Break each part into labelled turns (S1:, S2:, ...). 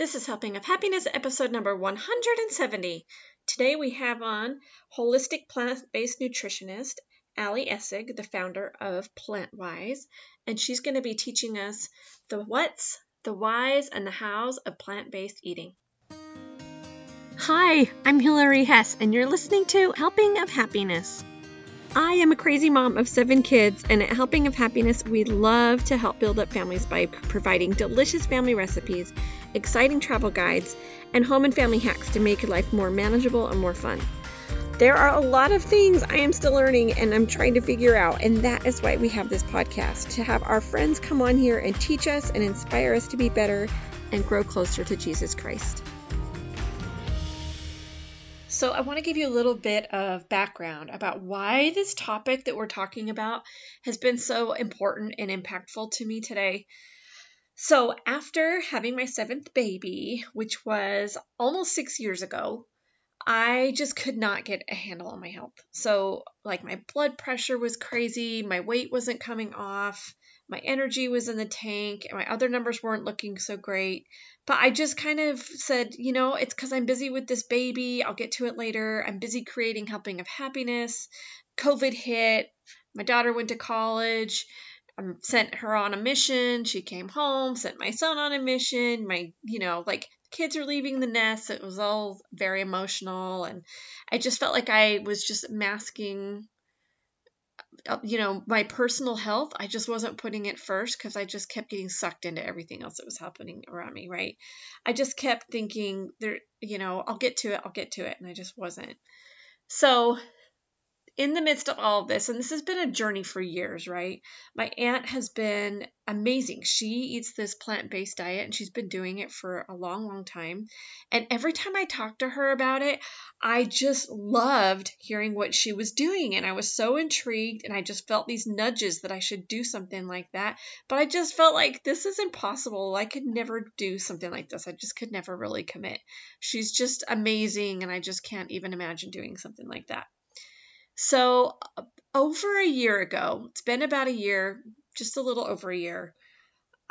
S1: This is Helping of Happiness, episode number 170. Today we have on holistic plant based nutritionist Ali Essig, the founder of PlantWise, and she's going to be teaching us the what's, the whys, and the hows of plant based eating. Hi, I'm Hilary Hess, and you're listening to Helping of Happiness. I am a crazy mom of seven kids, and at Helping of Happiness, we love to help build up families by providing delicious family recipes, exciting travel guides, and home and family hacks to make life more manageable and more fun. There are a lot of things I am still learning and I'm trying to figure out, and that is why we have this podcast to have our friends come on here and teach us and inspire us to be better and grow closer to Jesus Christ. So, I want to give you a little bit of background about why this topic that we're talking about has been so important and impactful to me today. So, after having my seventh baby, which was almost six years ago, I just could not get a handle on my health. So, like, my blood pressure was crazy, my weight wasn't coming off, my energy was in the tank, and my other numbers weren't looking so great. But I just kind of said, you know, it's because I'm busy with this baby. I'll get to it later. I'm busy creating Helping of Happiness. COVID hit. My daughter went to college. I sent her on a mission. She came home, sent my son on a mission. My, you know, like kids are leaving the nest. It was all very emotional. And I just felt like I was just masking Uh, you know, my personal health, I just wasn't putting it first because I just kept getting sucked into everything else that was happening around me, right? I just kept thinking there, you know, I'll get to it, I'll get to it, and I just wasn't. So in the midst of all of this, and this has been a journey for years, right? My aunt has been amazing. She eats this plant based diet and she's been doing it for a long, long time. And every time I talked to her about it, I just loved hearing what she was doing. And I was so intrigued and I just felt these nudges that I should do something like that. But I just felt like this is impossible. I could never do something like this. I just could never really commit. She's just amazing and I just can't even imagine doing something like that. So, over a year ago, it's been about a year, just a little over a year,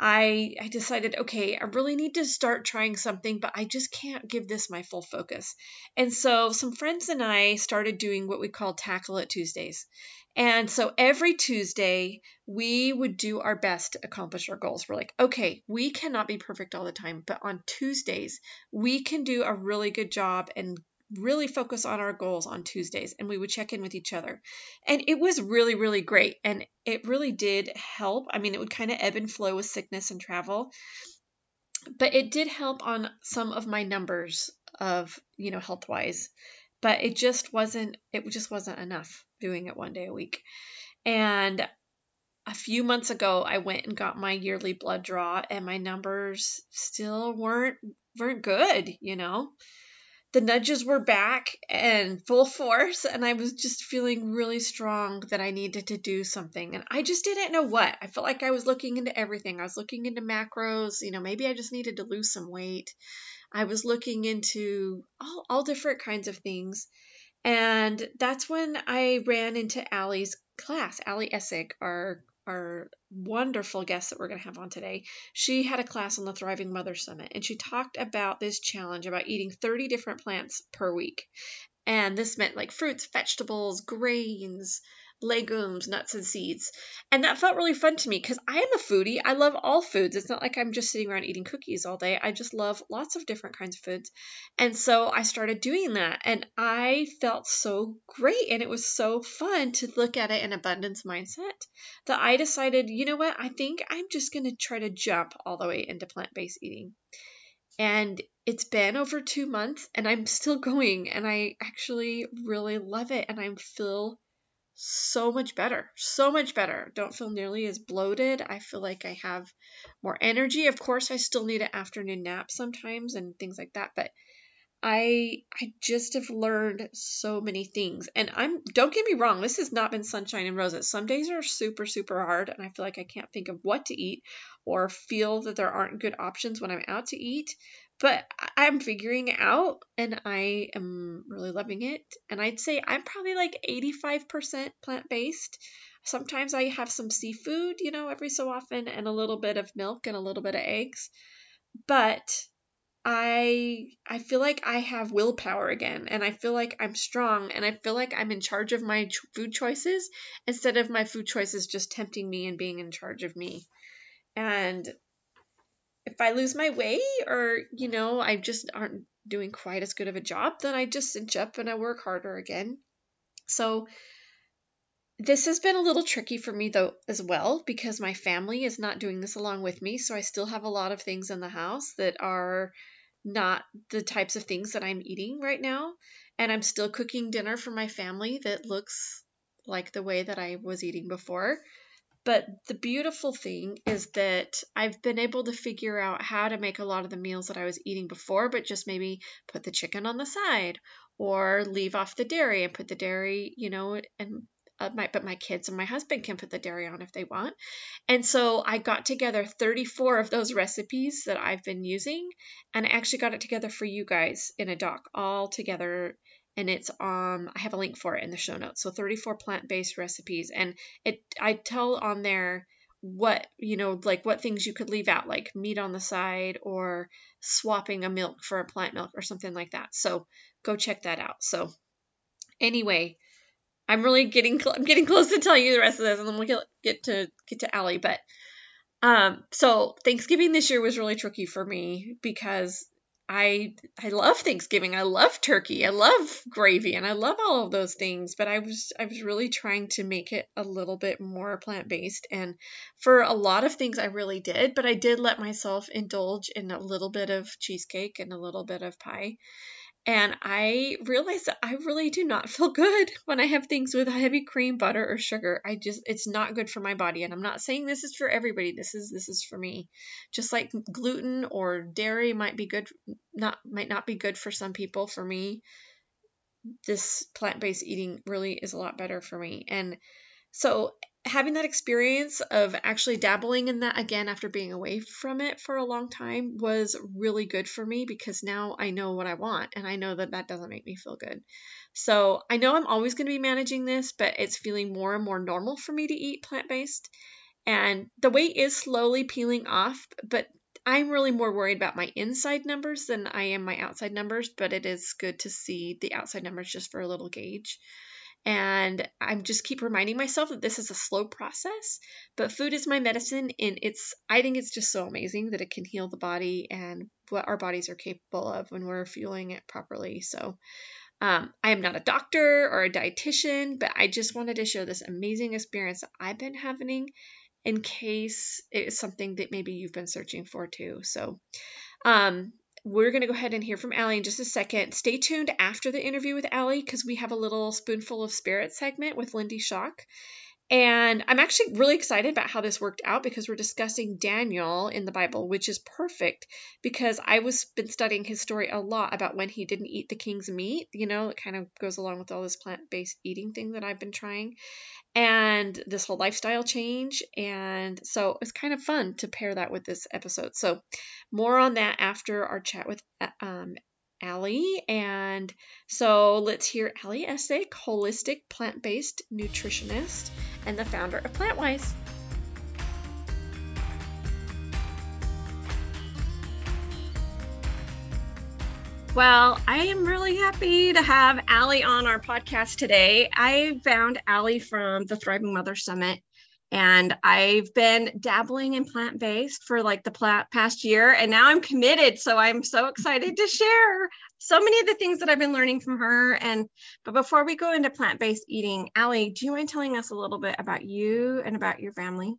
S1: I, I decided, okay, I really need to start trying something, but I just can't give this my full focus. And so, some friends and I started doing what we call Tackle It Tuesdays. And so, every Tuesday, we would do our best to accomplish our goals. We're like, okay, we cannot be perfect all the time, but on Tuesdays, we can do a really good job and really focus on our goals on Tuesdays and we would check in with each other. And it was really, really great. And it really did help. I mean, it would kind of ebb and flow with sickness and travel, but it did help on some of my numbers of, you know, health wise. But it just wasn't, it just wasn't enough doing it one day a week. And a few months ago, I went and got my yearly blood draw, and my numbers still weren't weren't good, you know the nudges were back and full force and i was just feeling really strong that i needed to do something and i just didn't know what. I felt like i was looking into everything. I was looking into macros you know maybe i just needed to lose some weight. I was looking into all, all different kinds of things and that's when i ran into ali's class ali essig our our wonderful guest that we're going to have on today, she had a class on the Thriving Mother Summit and she talked about this challenge about eating 30 different plants per week. And this meant like fruits, vegetables, grains, legumes, nuts, and seeds. And that felt really fun to me because I am a foodie. I love all foods. It's not like I'm just sitting around eating cookies all day. I just love lots of different kinds of foods. And so I started doing that and I felt so great. And it was so fun to look at it in abundance mindset that I decided, you know what? I think I'm just going to try to jump all the way into plant based eating. And it's been over two months and I'm still going and I actually really love it and I feel so much better. So much better. Don't feel nearly as bloated. I feel like I have more energy. Of course, I still need an afternoon nap sometimes and things like that, but I I just have learned so many things. And I'm don't get me wrong, this has not been sunshine and roses. Some days are super super hard and I feel like I can't think of what to eat or feel that there aren't good options when I'm out to eat but I'm figuring it out and I am really loving it. And I'd say I'm probably like 85% plant based. Sometimes I have some seafood, you know, every so often, and a little bit of milk and a little bit of eggs. But I I feel like I have willpower again and I feel like I'm strong and I feel like I'm in charge of my food choices instead of my food choices just tempting me and being in charge of me. And if I lose my way or you know I just aren't doing quite as good of a job, then I just cinch up and I work harder again. So this has been a little tricky for me though as well because my family is not doing this along with me, so I still have a lot of things in the house that are not the types of things that I'm eating right now, and I'm still cooking dinner for my family that looks like the way that I was eating before. But the beautiful thing is that I've been able to figure out how to make a lot of the meals that I was eating before, but just maybe put the chicken on the side or leave off the dairy and put the dairy, you know, and uh, my, but my kids and my husband can put the dairy on if they want. And so I got together 34 of those recipes that I've been using, and I actually got it together for you guys in a doc all together. And it's um I have a link for it in the show notes. So 34 plant-based recipes, and it I tell on there what you know like what things you could leave out like meat on the side or swapping a milk for a plant milk or something like that so go check that out so anyway I'm really getting cl- I'm getting close to telling you the rest of this, and then we'll get, get to get to Allie. But um, so Thanksgiving this year was really tricky for me because I I love Thanksgiving. I love turkey. I love gravy, and I love all of those things. But I was I was really trying to make it a little bit more plant based, and for a lot of things I really did. But I did let myself indulge in a little bit of cheesecake and a little bit of pie. And I realized that I really do not feel good when I have things with heavy cream, butter, or sugar. I just it's not good for my body. And I'm not saying this is for everybody. This is this is for me. Just like gluten or dairy might be good not might not be good for some people. For me, this plant-based eating really is a lot better for me. And so having that experience of actually dabbling in that again after being away from it for a long time was really good for me because now I know what I want and I know that that doesn't make me feel good. So I know I'm always going to be managing this, but it's feeling more and more normal for me to eat plant based. And the weight is slowly peeling off, but I'm really more worried about my inside numbers than I am my outside numbers, but it is good to see the outside numbers just for a little gauge. And I'm just keep reminding myself that this is a slow process, but food is my medicine. And it's, I think it's just so amazing that it can heal the body and what our bodies are capable of when we're fueling it properly. So, um, I am not a doctor or a dietitian, but I just wanted to share this amazing experience that I've been having in case it's something that maybe you've been searching for too. So, um, we're going to go ahead and hear from Allie in just a second. Stay tuned after the interview with Allie because we have a little spoonful of spirit segment with Lindy Shock. And I'm actually really excited about how this worked out because we're discussing Daniel in the Bible, which is perfect because I was been studying his story a lot about when he didn't eat the king's meat. You know, it kind of goes along with all this plant-based eating thing that I've been trying and this whole lifestyle change. And so it's kind of fun to pair that with this episode. So, more on that after our chat with um, Allie. And so let's hear Allie Essig, holistic plant based nutritionist and the founder of PlantWise. Well, I am really happy to have Allie on our podcast today. I found Allie from the Thriving Mother Summit, and I've been dabbling in plant based for like the past year, and now I'm committed. So I'm so excited to share so many of the things that I've been learning from her. And but before we go into plant based eating, Allie, do you mind telling us a little bit about you and about your family?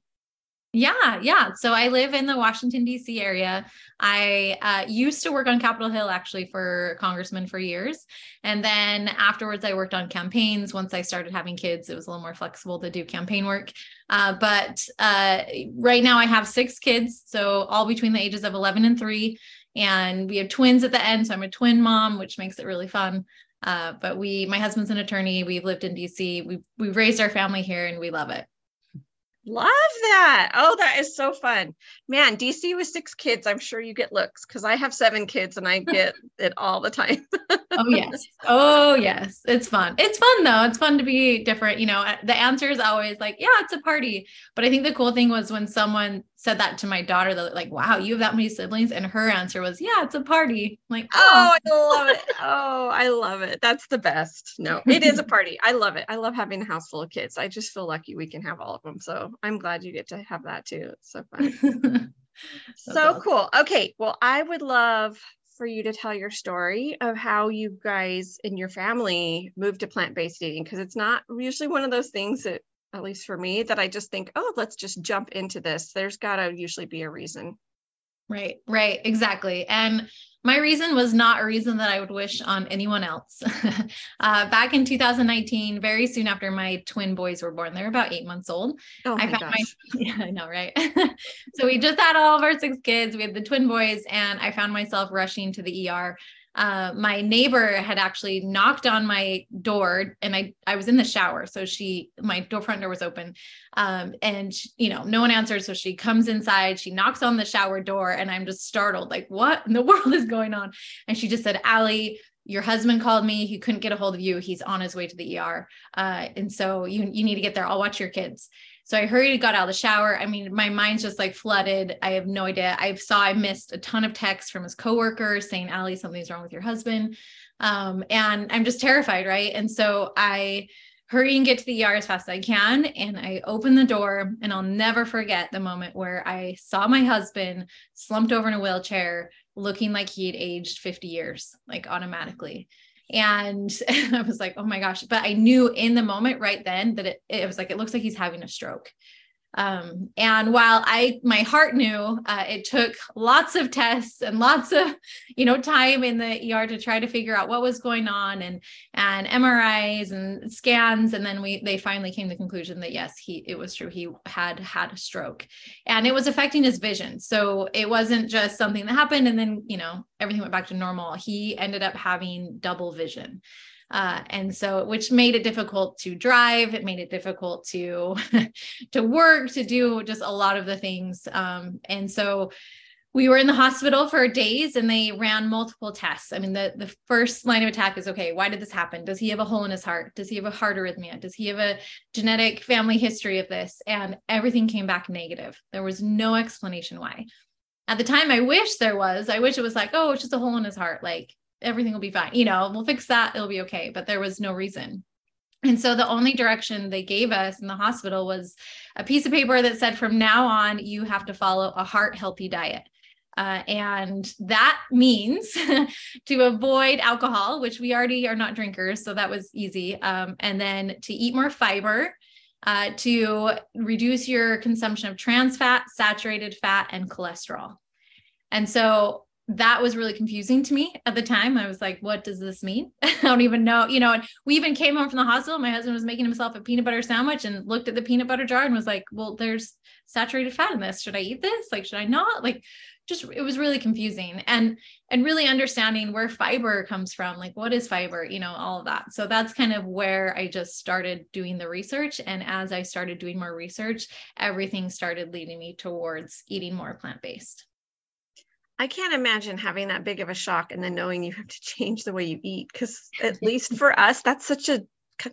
S2: Yeah, yeah. So I live in the Washington, D.C. area. I uh, used to work on Capitol Hill actually for congressman for years. And then afterwards, I worked on campaigns. Once I started having kids, it was a little more flexible to do campaign work. Uh, but uh, right now, I have six kids. So all between the ages of 11 and three. And we have twins at the end. So I'm a twin mom, which makes it really fun. Uh, but we, my husband's an attorney. We've lived in DC. We've, we've raised our family here and we love it.
S1: Love that. Oh, that is so fun. Man, DC with six kids, I'm sure you get looks because I have seven kids and I get it all the time.
S2: oh yes. Oh yes. It's fun. It's fun though. It's fun to be different. You know, uh, the answer is always like, yeah, it's a party. But I think the cool thing was when someone said that to my daughter, that like, wow, you have that many siblings. And her answer was, yeah, it's a party. I'm like,
S1: oh, oh I love it. Oh, I love it. That's the best. No, it is a party. I love it. I love having a house full of kids. I just feel lucky we can have all of them. So I'm glad you get to have that too. It's so fun. so awesome. cool. Okay. Well, I would love for you to tell your story of how you guys in your family moved to plant-based eating because it's not usually one of those things that at least for me that I just think, oh, let's just jump into this. There's got to usually be a reason.
S2: Right, right, exactly. And my reason was not a reason that I would wish on anyone else. uh, back in 2019, very soon after my twin boys were born, they were about eight months old.
S1: Oh my I found gosh.
S2: my, yeah, I know, right? so we just had all of our six kids. We had the twin boys, and I found myself rushing to the ER uh, my neighbor had actually knocked on my door and I, I was in the shower. So she, my door front door was open um, and she, you know, no one answered. So she comes inside, she knocks on the shower door and I'm just startled, like what in the world is going on? And she just said, Allie, your husband called me. He couldn't get a hold of you. He's on his way to the ER. Uh, and so you, you need to get there. I'll watch your kids. So I hurried, got out of the shower. I mean, my mind's just like flooded. I have no idea. I saw I missed a ton of texts from his coworkers saying, Allie, something's wrong with your husband. Um, and I'm just terrified, right? And so I hurry and get to the ER as fast as I can. And I open the door, and I'll never forget the moment where I saw my husband slumped over in a wheelchair, looking like he had aged 50 years, like automatically. And I was like, oh my gosh. But I knew in the moment right then that it, it was like, it looks like he's having a stroke. Um, and while I, my heart knew, uh, it took lots of tests and lots of, you know, time in the ER to try to figure out what was going on and, and MRIs and scans. And then we, they finally came to the conclusion that yes, he, it was true. He had had a stroke and it was affecting his vision. So it wasn't just something that happened and then, you know, everything went back to normal. He ended up having double vision. Uh, and so which made it difficult to drive it made it difficult to to work to do just a lot of the things um, and so we were in the hospital for days and they ran multiple tests. I mean, the, the first line of attack is okay, why did this happen? Does he have a hole in his heart? Does he have a heart arrhythmia? Does he have a genetic family history of this? And everything came back negative. There was no explanation why. At the time, I wish there was. I wish it was like, oh, it's just a hole in his heart. Like, everything will be fine. You know, we'll fix that. It'll be okay. But there was no reason. And so the only direction they gave us in the hospital was a piece of paper that said, from now on, you have to follow a heart healthy diet. Uh, and that means to avoid alcohol, which we already are not drinkers. So that was easy. Um, and then to eat more fiber, uh, to reduce your consumption of trans fat, saturated fat, and cholesterol. And so that was really confusing to me at the time. I was like, what does this mean? I don't even know. You know, and we even came home from the hospital. My husband was making himself a peanut butter sandwich and looked at the peanut butter jar and was like, well, there's saturated fat in this. Should I eat this? Like, should I not? Like, just it was really confusing and and really understanding where fiber comes from like what is fiber you know all of that so that's kind of where i just started doing the research and as i started doing more research everything started leading me towards eating more plant-based
S1: I can't imagine having that big of a shock and then knowing you have to change the way you eat. Because at least for us, that's such a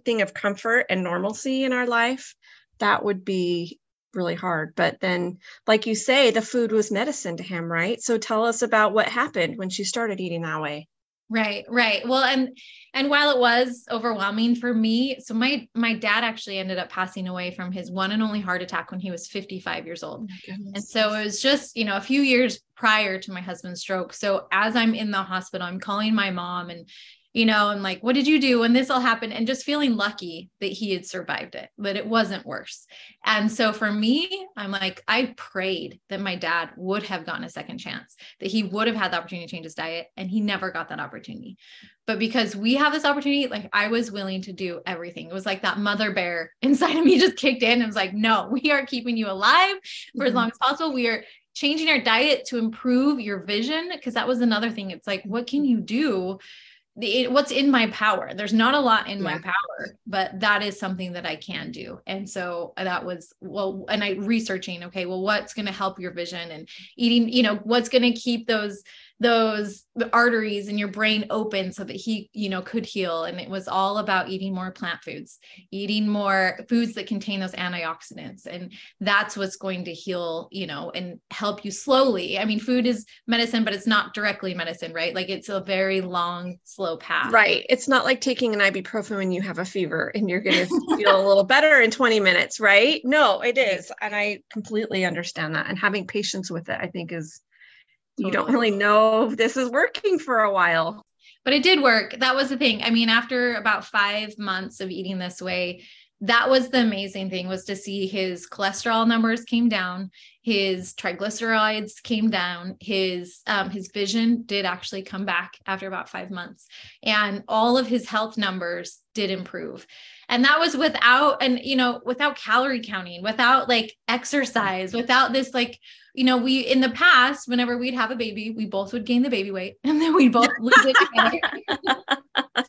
S1: thing of comfort and normalcy in our life. That would be really hard. But then, like you say, the food was medicine to him, right? So tell us about what happened when she started eating that way.
S2: Right, right. Well, and and while it was overwhelming for me, so my my dad actually ended up passing away from his one and only heart attack when he was 55 years old. Oh and so it was just, you know, a few years prior to my husband's stroke. So as I'm in the hospital, I'm calling my mom and you know, and like, what did you do when this all happened? And just feeling lucky that he had survived it, that it wasn't worse. And so for me, I'm like, I prayed that my dad would have gotten a second chance, that he would have had the opportunity to change his diet, and he never got that opportunity. But because we have this opportunity, like I was willing to do everything. It was like that mother bear inside of me just kicked in and was like, no, we are keeping you alive for mm-hmm. as long as possible. We are changing our diet to improve your vision because that was another thing it's like what can you do it, what's in my power there's not a lot in yeah. my power but that is something that i can do and so uh, that was well and i researching okay well what's going to help your vision and eating you know what's going to keep those those the arteries in your brain open so that he you know could heal. And it was all about eating more plant foods eating more foods that contain those antioxidants. And that's what's going to heal you know and help you slowly. I mean food is medicine but it's not directly medicine right? Like it's a very long slow path.
S1: Right. It's not like taking an ibuprofen when you have a fever and you're going to feel a little better in 20 minutes right? No it is. And i completely understand that. And having patience with it i think is you don't really know if this is working for a while.
S2: But it did work. That was the thing. I mean, after about five months of eating this way, that was the amazing thing was to see his cholesterol numbers came down his triglycerides came down his um, his vision did actually come back after about five months and all of his health numbers did improve and that was without and you know without calorie counting without like exercise without this like you know we in the past whenever we'd have a baby we both would gain the baby weight and then we'd both lose it together.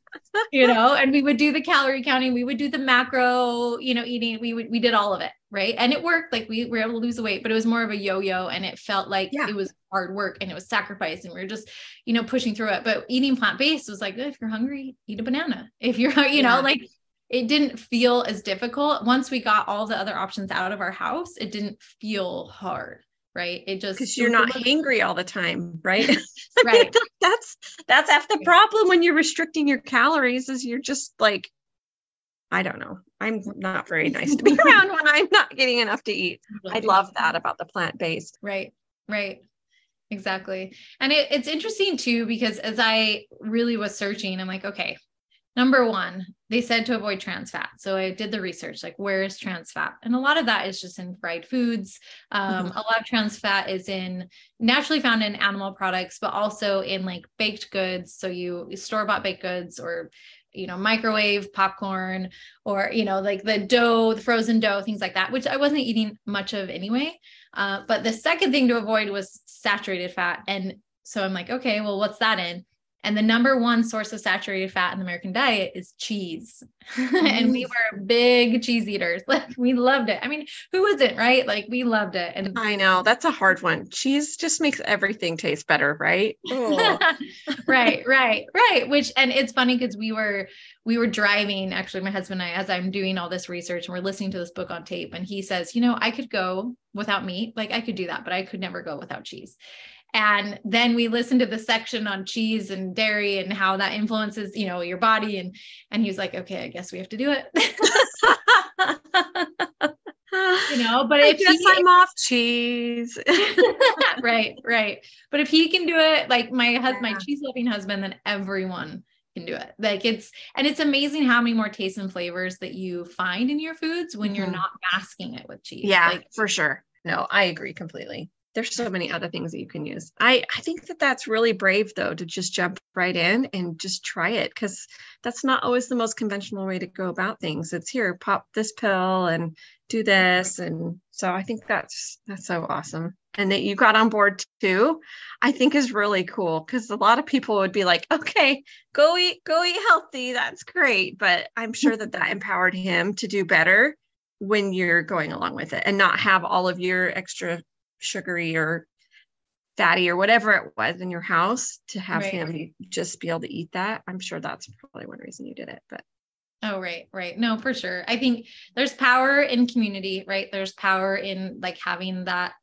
S2: You know and we would do the calorie counting we would do the macro you know eating we would we did all of it right? And it worked like we were able to lose the weight but it was more of a yo-yo and it felt like yeah. it was hard work and it was sacrifice and we were just you know pushing through it. But eating plant-based was like if you're hungry eat a banana. If you're you yeah. know like it didn't feel as difficult. Once we got all the other options out of our house it didn't feel hard right? It just
S1: because you're not hangry all the time right? Right. That's that's half the problem when you're restricting your calories is you're just like i don't know. I'm not very nice to be around when i'm not getting enough to eat. I love that about the plant-based.
S2: Right right. Exactly. And it, it's interesting too because as i really was searching i'm like okay number one, they said to avoid trans fat. So I did the research, like where is trans fat? And a lot of that is just in fried foods. Um, mm-hmm. A lot of trans fat is in naturally found in animal products, but also in like baked goods. So you store bought baked goods or you know microwave popcorn or you know like the dough the frozen dough things like that which i wasn't eating much of anyway uh, but the second thing to avoid was saturated fat and so i'm like okay well what's that in and the number one source of saturated fat in the American diet is cheese. and we mm-hmm. were big cheese eaters. Like we loved it. I mean, who isn't, right? Like we loved it. And
S1: I know that's a hard one. Cheese just makes everything taste better, right?
S2: right, right, right. Which and it's funny because we were we were driving, actually, my husband and I, as I'm doing all this research and we're listening to this book on tape, and he says, you know, I could go without meat, like I could do that, but I could never go without cheese and then we listened to the section on cheese and dairy and how that influences you know your body. And and he was like okay i guess we have to do it. You know but
S1: I if guess he, i'm off cheese.
S2: Right right. But if he can do it like my husband yeah. my cheese loving husband then everyone can do it. Like it's and it's amazing how many more tastes and flavors that you find in your foods when mm-hmm. you're not masking it with cheese.
S1: Yeah
S2: like
S1: for sure. No i agree completely there's so many other things that you can use. I, I think that that's really brave though to just jump right in and just try it because that's not always the most conventional way to go about things. It's here, pop this pill and do this, and so I think that's that's so awesome. And that you got on board too, I think is really cool because a lot of people would be like, okay, go eat, go eat healthy. That's great, but I'm sure that that empowered him to do better when you're going along with it and not have all of your extra sugary or fatty or whatever it was in your house to have right. him just be able to eat that. I'm sure that's probably one reason you did it, but
S2: Oh, right, right. No, for sure. I think there's power in community, right? There's power in like having that,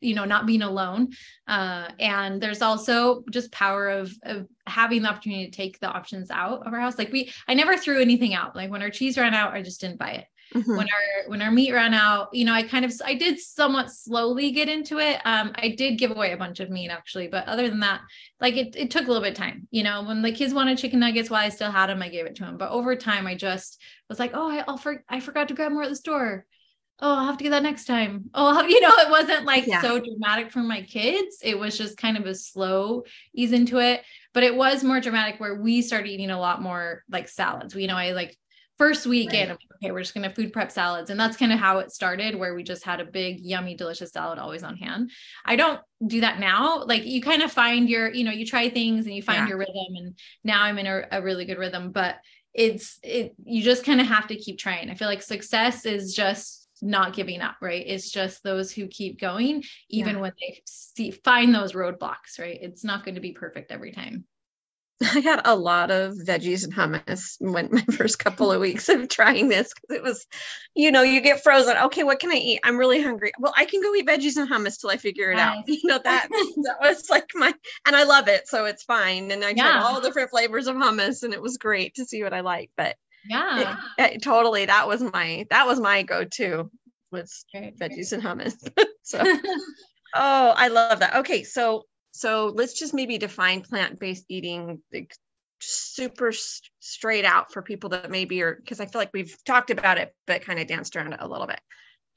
S2: you know, not being alone. Uh, and there's also just power of, of having the opportunity to take the options out of our house. Like we, I never threw anything out. Like when our cheese ran out, I just didn't buy it. Mm-hmm. when our when our meat ran out you know i kind of i did somewhat slowly get into it. Um i did give away a bunch of meat actually but other than that like it, it took a little bit of time you know when the kids wanted chicken nuggets while i still had them i gave it to them but over time i just was like oh i I'll for, i forgot to grab more at the store. Oh i'll have to get that next time. Oh you know it wasn't like yeah. so dramatic for my kids. It was just kind of a slow ease into it. But it was more dramatic where we started eating a lot more like salads. We you know i like first weekend right. okay we're just going to food prep salads and that's kind of how it started where we just had a big yummy delicious salad always on hand i don't do that now like you kind of find your you know you try things and you find yeah. your rhythm and now i'm in a, a really good rhythm but it's it you just kind of have to keep trying i feel like success is just not giving up, right? It's just those who keep going, even
S1: Yeah.
S2: when they see find those roadblocks, right? It's not going to be perfect every time.
S1: I had a lot of veggies and hummus when my first couple of weeks of trying this because it was, you know, you get frozen. Okay, what can I eat? I'm really hungry. Well, I can go eat veggies and hummus till I figure it out. You know that that was like my, and I love it, so it's fine. And I tried all different flavors of hummus, and it was great to see what I like. But
S2: Yeah.
S1: it, it- totally, that was my that was my go-to was
S2: Right.
S1: veggies and hummus. so Oh, I love that. Okay, so so let's just maybe define plant-based eating like super s- straight out for people that maybe are because I feel like we've talked about it but kind of danced around it a little bit.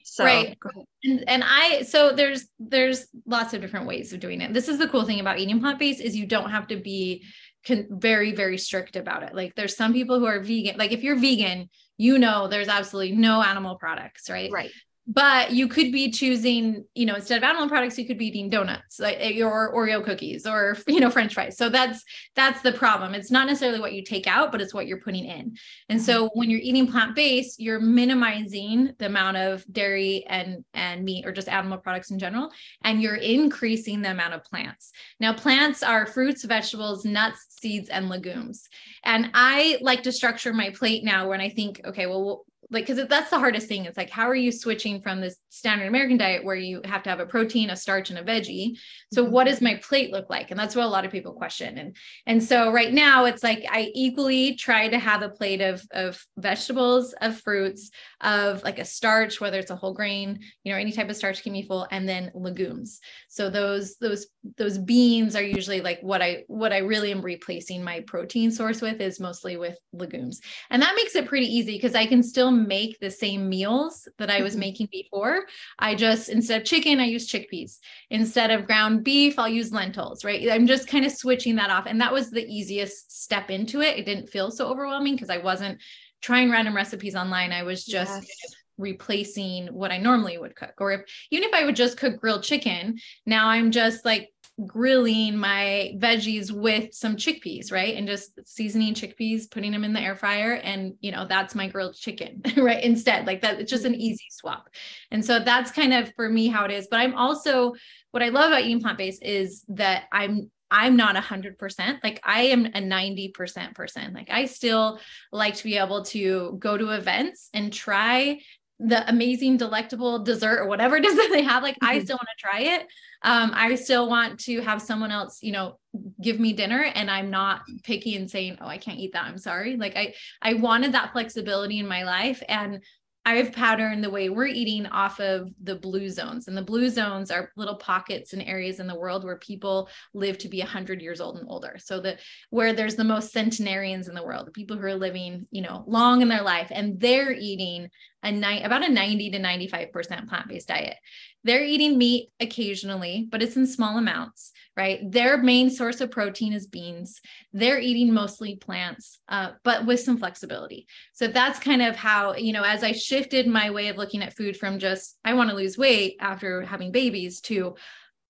S1: So
S2: Right. and, and i so there's there's lots of different ways of doing it this is the cool thing about eating plant-based is you don't have to be con- very very strict about it like there's some people who are vegan like if you're vegan you know there's absolutely no animal products right
S1: right.
S2: But you could be choosing you know instead of animal products you could be eating donuts like eh, your oreo cookies or you know french fries. So that's that's the problem. It's not necessarily what you take out but it's what you're putting in. And so when you're eating plant-based you're minimizing the amount of dairy and and meat or just animal products in general and you're increasing the amount of plants. Now plants are fruits vegetables nuts seeds and legumes. And i like to structure my plate now when i think okay well like because that's the hardest thing. It's like how are you switching from this standard american diet where you have to have a protein a starch and a veggie? So mm-hmm. what does my plate look like? And that's what a lot of people question. And and so right now it's like i equally try to have a plate of of vegetables of fruits of like a starch whether it's a whole grain you know any type of starch can be full and then legumes so those those those beans are usually like what i what i really am replacing my protein source with is mostly with legumes and that makes it pretty easy because I can still make the same meals that I was
S1: Mhm.
S2: making before. I just, instead of chicken, I use chickpeas. Instead of ground beef, I'll use lentils, right? I'm just kind of switching that off. And that was the easiest step into it. It didn't feel so overwhelming because I wasn't trying random recipes online. I was just
S1: Yes.
S2: replacing what I normally would cook. Or if even if I would just cook grilled chicken, now I'm just like grilling my veggies with some chickpeas, right? And just seasoning chickpeas, putting them in the air fryer and you know, that's my grilled chicken, right? Instead, like that it's just an easy swap. And so that's kind of for me how it is, but I'm also what I love about eating plant-based is that I'm I'm not a hundred percent. Like I am a 90% person. Like I still like to be able to go to events and try the amazing, delectable dessert or whatever it is that they have. Like I
S1: Mhm.
S2: still want to try it. Um, I still want to have someone else, you know, give me dinner and I'm not picky and saying, oh, I can't eat that. I'm sorry. Like I, I wanted that flexibility in my life. And I've patterned the way we're eating off of the blue zones. And the blue zones are little pockets and areas in the world where people live to be 100 years old and older. So that where there's the most centenarians in the world, the people who are living, you know, long in their life, and they're eating a night about a 90 to 95% plant-based diet. They're eating meat occasionally, but it's in small amounts, right? Their main source of protein is beans. They're eating mostly plants, uh, but with some flexibility. So that's kind of how, you know, as I shifted my way of looking at food from just, I want to lose weight after having babies to,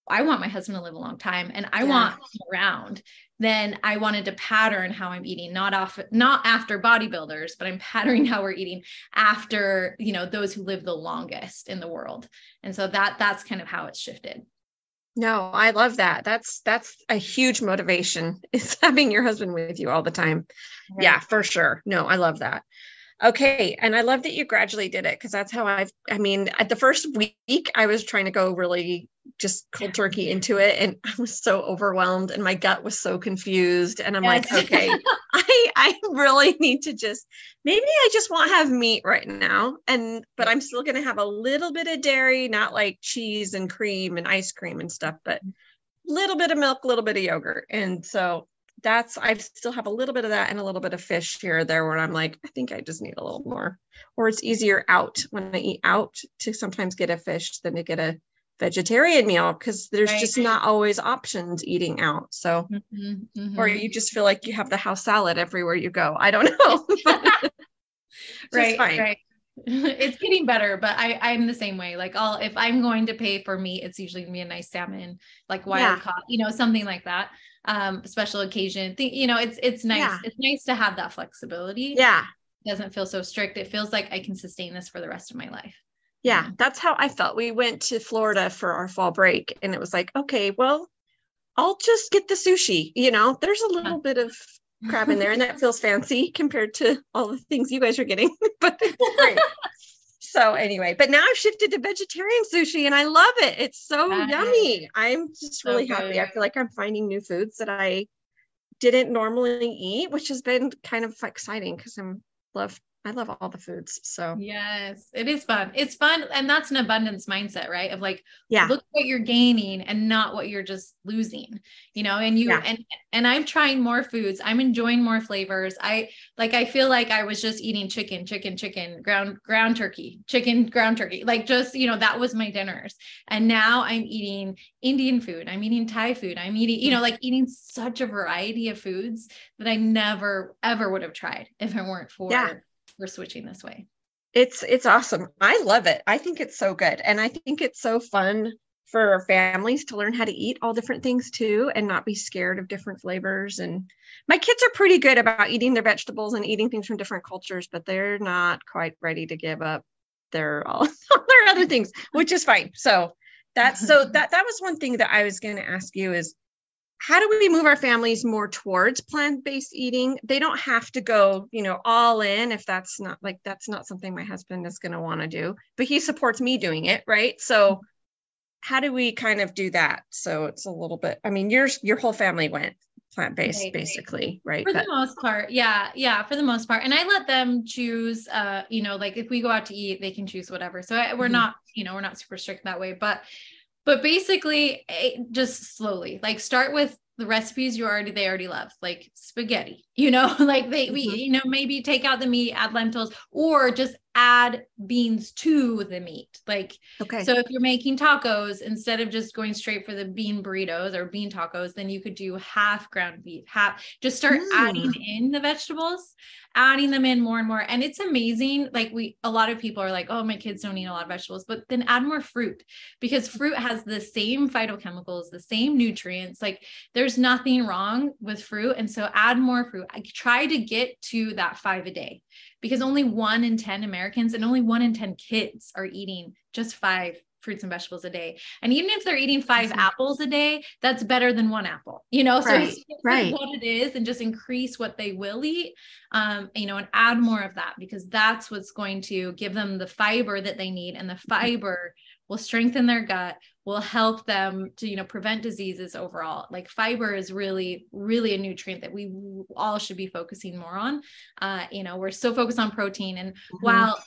S2: I want my husband to live a long time and I
S1: Yeah.
S2: want around. Then I wanted to pattern how I'm eating, not off, not after bodybuilders, but I'm patterning how we're eating after, you know, those who live the longest in the world. And so that that's kind of how it's shifted.
S1: No, I love that. That's that's a huge motivation is having your husband with you all the time. Yeah, for sure. No, I love that. Okay, and I love that you gradually did it because that's how I've I mean, at the first week I was trying to go really just cold turkey into it and I was so overwhelmed and my gut was so confused and I'm like, okay, I I really need to just maybe I just won't have meat right now and but I'm still going to have a little bit of dairy, not like cheese and cream and ice cream and stuff, but little bit of milk, a little bit of yogurt. And so that's I still have a little bit of that and a little bit of fish here or there where I'm like, I think I just need a little more. Or it's easier out when I eat out to sometimes get a fish than to get a vegetarian meal because there's
S2: Right.
S1: just not always options eating out. So
S2: Mhm, mhm.
S1: or you just feel like you have the house salad everywhere you go. I don't know.
S2: Right
S1: fine.
S2: right it's getting better but i i'm the same way like i'll if i'm going to pay for meat it's usually gonna be a nice salmon like wild
S1: Yeah.
S2: caught you know something like that um special occasion thing you know it's it's nice
S1: Yeah.
S2: it's nice to have that flexibility
S1: Yeah.
S2: it doesn't feel so strict it feels like i can sustain this for the rest of my life
S1: Yeah, that's how I felt. We went to Florida for our fall break and it was like, okay, well, I'll just get the sushi. You know, there's a little bit of crab in there and that feels fancy compared to all the things you guys are getting, but so anyway, but now I've shifted to vegetarian sushi and I love it. It's so yummy. I'm just really so happy. I feel like I'm finding new foods that I didn't normally eat, which has been kind of exciting because I'm love I love all the foods. So
S2: yes, it is fun. It's fun. And that's an abundance mindset, right? Of like,
S1: yeah,
S2: look what you're gaining and not what you're just losing, you know, and you, yeah. and, and I'm trying more foods. I'm enjoying more flavors. I like, I feel like I was just eating chicken, chicken, chicken, ground, ground turkey, chicken, ground turkey, like just, you know, that was my dinners. And now I'm eating Indian food. I'm eating Thai food. I'm eating, you know, like eating such a variety of foods that I never, ever would have tried if it weren't for yeah we're switching this way.
S1: It's it's awesome. I love it. I think it's so good. And i think it's so fun for families to learn how to eat all different things too and not be scared of different flavors. And my kids are pretty good about eating their vegetables and eating things from different cultures but they're not quite ready to give up their all their other things which is fine. So that's so that that was one thing that i was going to ask you is how do we move our families more towards plant-based eating? They don't have to go you know all in if that's not like that's not something my husband is going to want to do but he supports me doing it right? So how do we kind of do that? So it's a little bit i mean yours your whole family went plant-based right, basically right?
S2: For but, the most part yeah yeah for the most part. And i let them choose uh you know like if we go out to eat they can choose whatever. So I, we're mm-hmm. not you know we're not super strict that way but but basically eh, just slowly like start with the recipes you already they already love like spaghetti you know like they mm-hmm. we you know maybe take out the meat add lentils or just add beans to the meat like
S1: okay
S2: so if you're making tacos instead of just going straight for the bean burritos or bean tacos then you could do half ground beef half just start mm. adding in the vegetables adding them in more and more. And it's amazing. Like we, a lot of people are like, oh, my kids don't eat a lot of vegetables, but then add more fruit because fruit has the same phytochemicals, the same nutrients. Like there's nothing wrong with fruit. And so add more fruit. I try to get to that five a day because only one in 10 Americans and only one in 10 kids are eating just five fruits and vegetables a day. And even if they're eating 5 mm-hmm. apples a day, that's better than one apple, you know? So
S1: right, right.
S2: what it is and just increase what they will eat, um, you know, and add more of that because that's what's going to give them the fiber that they need. And the mm-hmm. fiber will strengthen their gut, will help them to, you know, prevent diseases overall. Like fiber is really, really a nutrient that we all should be focusing more on. Uh, you know, we're so focused on protein. And mm-hmm. while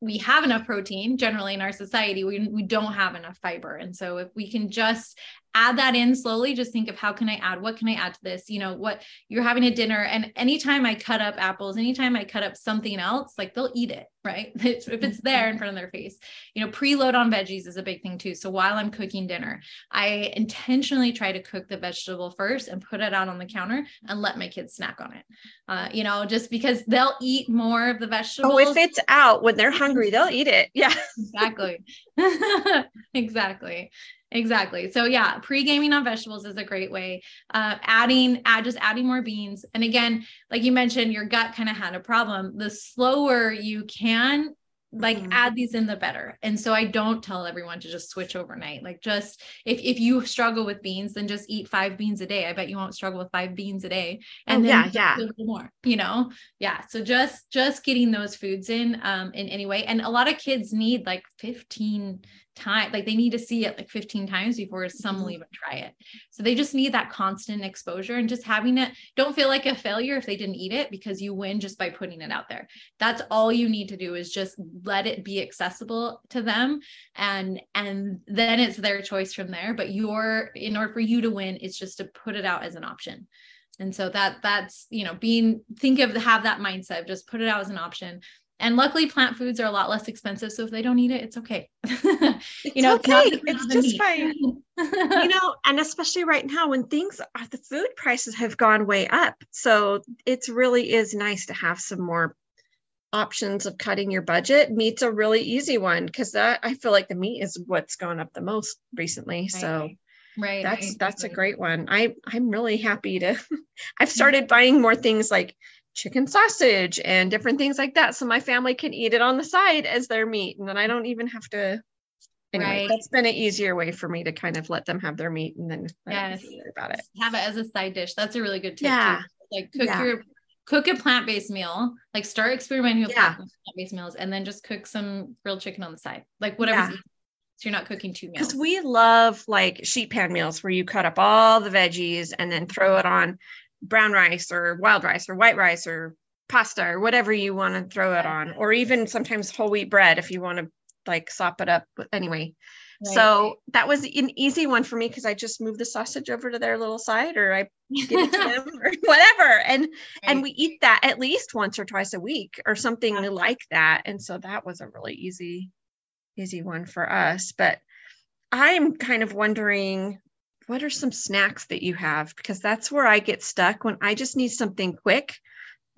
S2: we have enough protein generally in our society we, we don't have enough fiber and so if we can just add that in slowly. Just think of how can i add what can i add to this? You know what you're having a dinner and anytime i cut up apples anytime i cut up something else like they'll eat it right? If it's there in front of their face. You know preload on veggies is a big thing too. So while i'm cooking dinner i intentionally try to cook the vegetable first and put it out on the counter and let my kids snack on it. Uh, you know just because they'll eat more of the vegetables
S1: oh if it's out when they're hungry they'll eat it. Yeah.
S2: Exactly. Exactly Exactly. So yeah, pre-gaming on vegetables is a great way. Uh, adding, add just adding more beans. And again, like you mentioned, your gut kind of had a problem. The slower you can like mm-hmm. add these in the better and so i don't tell everyone to just switch overnight like just if, if you struggle with beans then just eat five beans a day i bet you won't struggle with five beans a day and
S1: oh,
S2: then
S1: yeah yeah
S2: more you know yeah so just just getting those foods in um in any way and a lot of kids need like 15 time like they need to see it like 15 times before some will mm-hmm. even try it. So they just need that constant exposure and just having it don't feel like a failure if they didn't eat it because you win just by putting it out there. That's all you need to do is just let it be accessible to them and and then it's their choice from there. But your in order for you to win it's just to put it out as an option. And so that that's you know being think of have that mindset just put it out as an option and luckily plant foods are a lot less expensive so if they don't eat it it's okay.
S1: You know okay. it's, it's just fine. You know and especially right now when things are the food prices have gone way up so it's really is nice to have some more options of cutting your budget. Meat's a really easy one because that i feel like the meat is what's gone up the most recently right. so
S2: right
S1: that's right. that's a great one. I i'm really happy to i've mm-hmm. started buying more things like chicken sausage and different things like that. So my family can eat it on the side as their meat. And then I don't even have to anyway, right. that's been an easier way for me to kind of let them have their meat and then
S2: yes.
S1: about it.
S2: Have it as a side dish. That's a really good tip. Yeah. Too. Like cook yeah. your cook a plant-based meal. Like start experimenting with yeah. plant-based meals and then just cook some grilled chicken on the side. Like whatever. yeah. So you're not cooking two meals.
S1: Because we love like sheet pan meals where you cut up all the veggies and then throw it on brown rice or wild rice or white rice or pasta or whatever you want to throw it on, or even sometimes whole wheat bread if you want to like sop it up. Anyway, right. so that was an easy one for me because I just move the sausage over to their little side or I give it to them or whatever. And right. and we eat that at least once or twice a week or something yeah. like that. And so that was a really easy, easy one for us. But I'm kind of wondering what are some snacks that you have? Because that's where I get stuck when I just need something quick.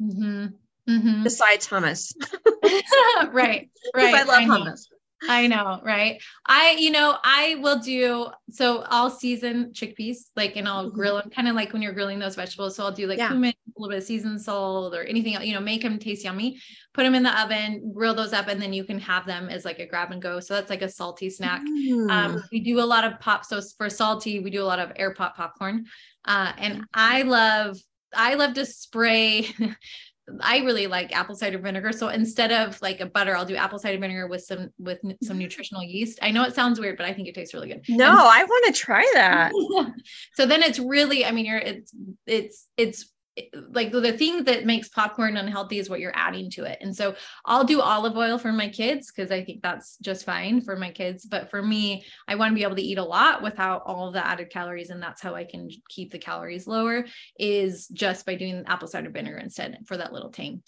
S1: Mm-hmm. Mm-hmm. Besides hummus.
S2: right. Right.
S1: I love I hummus.
S2: I know, right? I, you know, I will do so I'll season chickpeas, like, and I'll mm-hmm. grill them kind of like when you're grilling those vegetables. So I'll do like yeah. cumin, a little bit of seasoned salt or anything else, you know, make them taste yummy, put them in the oven, grill those up, and then you can have them as like a grab and go. So that's like a salty snack. Mm. Um, we do a lot of pop. So for salty, we do a lot of air pop popcorn. Uh, and I love I love to spray I really like apple cider vinegar. So instead of like a butter, I'll do apple cider vinegar with some with some mm-hmm. nutritional yeast. I know it sounds weird, but I think it tastes really good.
S1: No, so, I want to try that.
S2: so then it's really, I mean, you're it's it's it's like the thing that makes popcorn unhealthy is what you're adding to it. And so I'll do olive oil for my kids because I think that's just fine for my kids. But for me, I want to be able to eat a lot without all the added calories. And that's how I can keep the calories lower is just by doing apple cider vinegar instead for that little tang.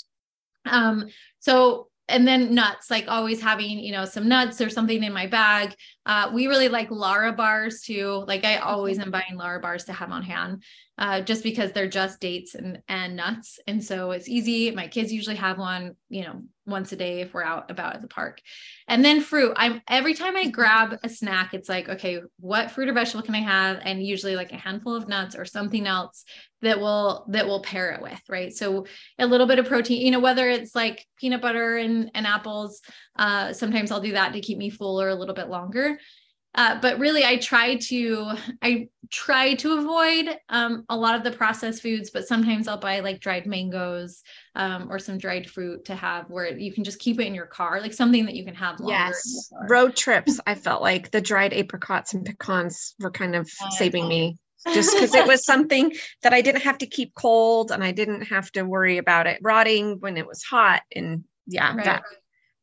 S2: Um, so and then nuts, like always having, you know, some nuts or something in my bag. Uh, we really like Larabars too. Like I always am buying Larabars to have on hand uh, just because they're just dates and, and nuts. And so it's easy. My kids usually have one, you know, once a day if we're out about at the park. And then fruit. I'm every time I grab a snack, it's like, okay, what fruit or vegetable can I have? And usually like a handful of nuts or something else that will that will pair it with, right? So a little bit of protein, you know, whether it's like peanut butter and, and apples. Uh, sometimes I'll do that to keep me fuller a little bit longer. Uh, but really, I try to I try to avoid um, a lot of the processed foods. But sometimes I'll buy like dried mangoes um, or some dried fruit to have where you can just keep it in your car, like something that you can have.
S1: Yes, road trips. I felt like the dried apricots and pecans were kind of saving me just because it was something that I didn't have to keep cold and I didn't have to worry about it rotting when it was hot. And yeah, right. that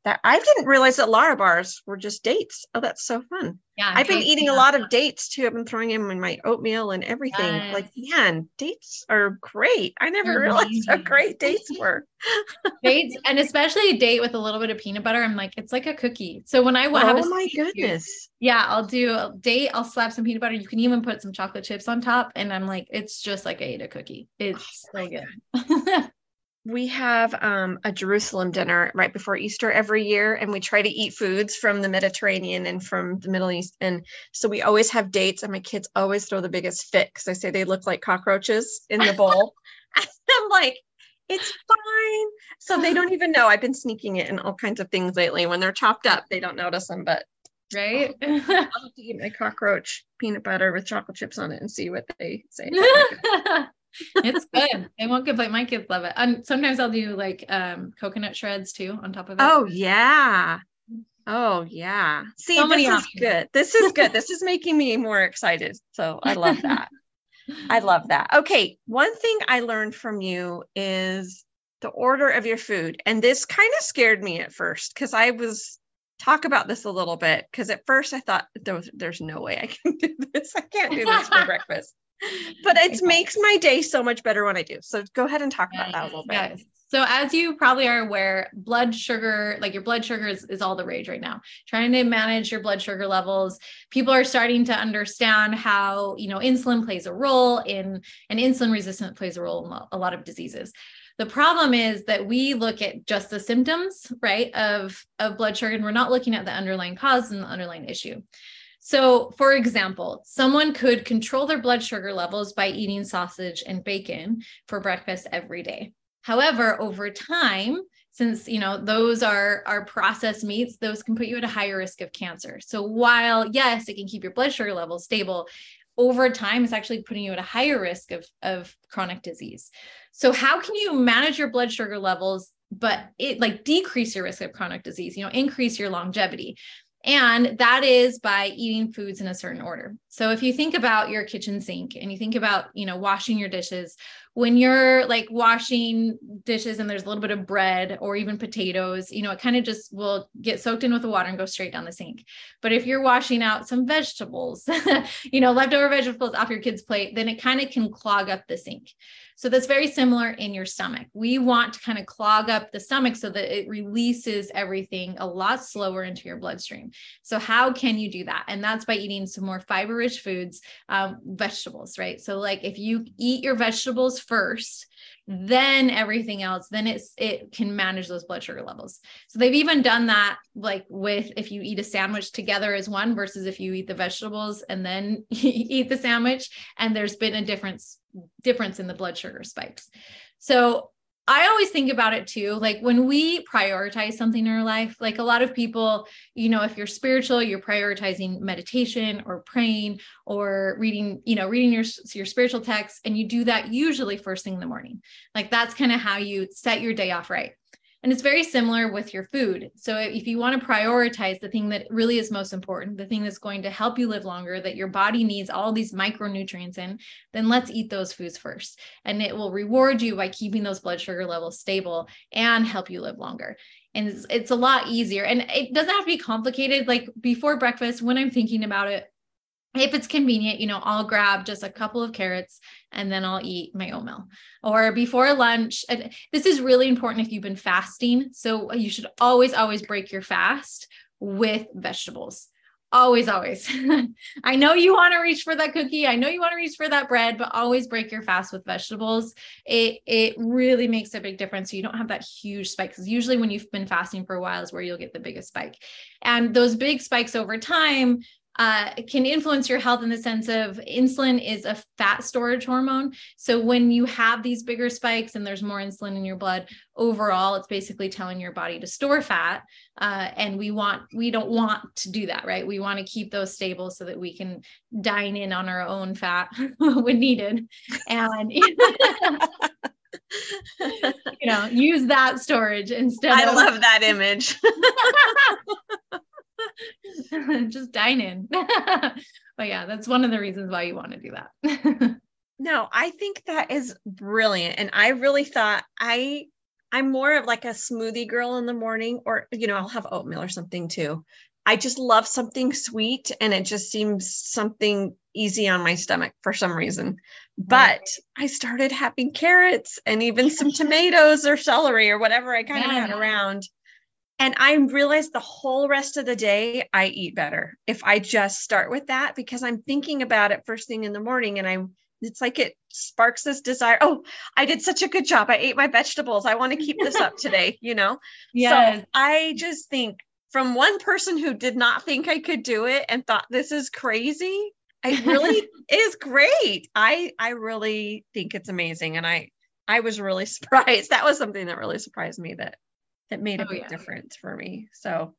S1: that I didn't realize that Larabars were just dates. Oh, that's so fun. Yeah. I've been eating a lot of dates too. I've been throwing them in my oatmeal and everything. Yes. Like, man, dates are great. I never realized how great dates were.
S2: dates, and especially a date with a little bit of peanut butter. I'm like, it's like a cookie. So when I
S1: oh, have a oh, my goodness.
S2: yeah, I'll do a date. I'll slap some peanut butter. You can even put some chocolate chips on top. And I'm like, it's just like I ate a cookie. Oh, it's oh, so good
S1: we have um, a Jerusalem dinner right before Easter every year, and we try to eat foods from the Mediterranean and from the Middle East. And so we always have dates, and my kids always throw the biggest fit because I say they look like cockroaches in the bowl. I'm like, it's fine. So they don't even know. I've been sneaking it in all kinds of things lately. When they're chopped up, they don't notice them, but
S2: right?
S1: I'll have to eat my cockroach peanut butter with chocolate chips on it and see what they say
S2: it's good. They won't complain. My kids love it. And sometimes I'll do like um coconut shreds too on top of it.
S1: Oh yeah. Oh yeah. See, so this is good. This is good. this is making me more excited. So I love that. I love that. Okay. One thing I learned from you is the order of your food. And this kind of scared me at first because I was talk about this a little bit because at first I thought there was, there's no way I can do this. I can't do this for breakfast but it makes my day so much better when I do. So go ahead and talk about that a little bit. Yes.
S2: So as you probably are aware, blood sugar, like your blood sugar is, is all the rage right now. Trying to manage your blood sugar levels. People are starting to understand how, you know, insulin plays a role in and insulin resistant plays a role in a lot of diseases. The problem is that we look at just the symptoms, right, of, of blood sugar, and we're not looking at the underlying cause and the underlying issue. So, for example, someone could control their blood sugar levels by eating sausage and bacon for breakfast every day. However, over time, since you know those are are processed meats those can put you at a higher risk of cancer. So while yes it can keep your blood sugar levels stable over time it's actually putting you at a higher risk of of chronic disease. So how can you manage your blood sugar levels but it like decrease your risk of chronic disease you know increase your longevity and that is by eating foods in a certain order. So if you think about your kitchen sink and you think about, you know, washing your dishes, when you're like washing dishes and there's a little bit of bread or even potatoes, you know, it kind of just will get soaked in with the water and go straight down the sink. But if you're washing out some vegetables, you know, leftover vegetables off your kid's plate, then it kind of can clog up the sink. So that's very similar in your stomach. We want to kind of clog up the stomach so that it releases everything a lot slower into your bloodstream. So, how can you do that? And that's by eating some more fiber rich foods, um, vegetables, right? So, like if you eat your vegetables first, then everything else then it's it can manage those blood sugar levels. So they've even done that like with if you eat a sandwich together as one versus if you eat the vegetables and then eat the sandwich and there's been a difference difference in the blood sugar spikes. So I always think about it too. Like when we prioritize something in our life, like a lot of people, you know, if you're spiritual, you're prioritizing meditation or praying or reading, you know, reading your, your spiritual text. And you do that usually first thing in the morning. Like that's kind of how you set your day off right. And it's very similar with your food. So if you want to prioritize the thing that really is most important, the thing that's going to help you live longer, that your body needs all these micronutrients in, then let's eat those foods first. And it will reward you by keeping those blood sugar levels stable and help you live longer and it's, it's, a lot easier and it doesn't have to be complicated like before breakfast when i'm thinking about it if it's convenient, you know, I'll grab just a couple of carrots and then I'll eat my oatmeal. Or before lunch, this is really important if you've been fasting. So you should always, always break your fast with vegetables. Always, always. I know you want to reach for that cookie. I know you want to reach for that bread, but always break your fast with vegetables. It it really makes a big difference. So you don't have that huge spike. Because usually when you've been fasting for a while is where you'll get the biggest spike. And those big spikes over time uh, can influence your health in the sense of insulin is a fat storage hormone. So when you have these bigger spikes and there's more insulin in your blood, overall, it's basically telling your body to store fat. Uh, and we want we don't want to do that, right? We want to keep those stable so that we can dine in on our own fat when needed, and you know use that storage instead.
S1: I of- love that image.
S2: just dine in. but yeah, that's one of the reasons why you want to do that.
S1: no, I think that is brilliant. And I really thought I I'm more of like a smoothie girl in the morning, or you know, I'll have oatmeal or something too. I just love something sweet and it just seems something easy on my stomach for some reason. But I started having carrots and even some tomatoes or celery or whatever I kind yeah. of had around. And I realized the whole rest of the day I eat better if I just start with that because I'm thinking about it first thing in the morning and I'm it's like it sparks this desire. Oh, I did such a good job. I ate my vegetables. I want to keep this up today, you know? Yeah. So I just think from one person who did not think I could do it and thought this is crazy, I really is great. I I really think it's amazing. And I I was really surprised. That was something that really surprised me that that made a oh, big yeah. difference for me. So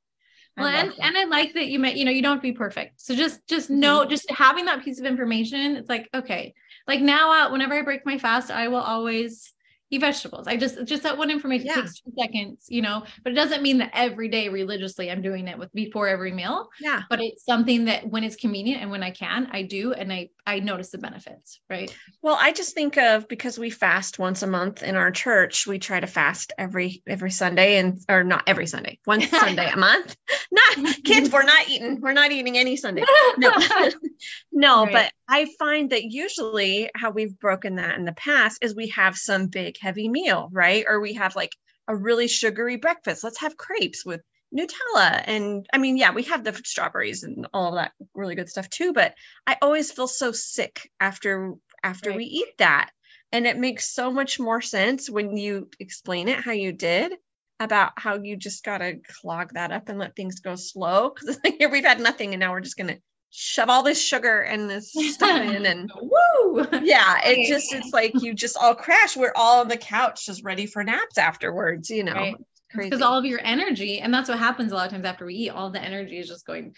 S2: well, and, and I like that you met, you know, you don't have to be perfect. So just, just mm-hmm. know, just having that piece of information, it's like, okay, like now, uh, whenever I break my fast, I will always eat vegetables. I just just that one information yeah. takes two seconds, you know, but it doesn't mean that every day religiously I'm doing it with before every meal.
S1: Yeah.
S2: But it's something that when it's convenient and when I can, I do and I I notice the benefits, right?
S1: Well, I just think of because we fast once a month in our church, we try to fast every every Sunday and or not every Sunday, one Sunday a month. Not kids, we're not eating, we're not eating any Sunday. No. no, right. but I find that usually how we've broken that in the past is we have some big heavy meal, right? Or we have like a really sugary breakfast. Let's have crepes with Nutella. And I mean, yeah, we have the strawberries and all that really good stuff too, but I always feel so sick after after right. we eat that. And it makes so much more sense when you explain it how you did about how you just got to clog that up and let things go slow. Cause here we've had nothing and now we're just going to shove all this sugar and this stuff in and
S2: Woo!
S1: yeah it just it's like you just all crash we're all on the couch just ready for naps afterwards you know
S2: Right. because all of your energy and that's what happens a lot of times after we eat all the energy is just going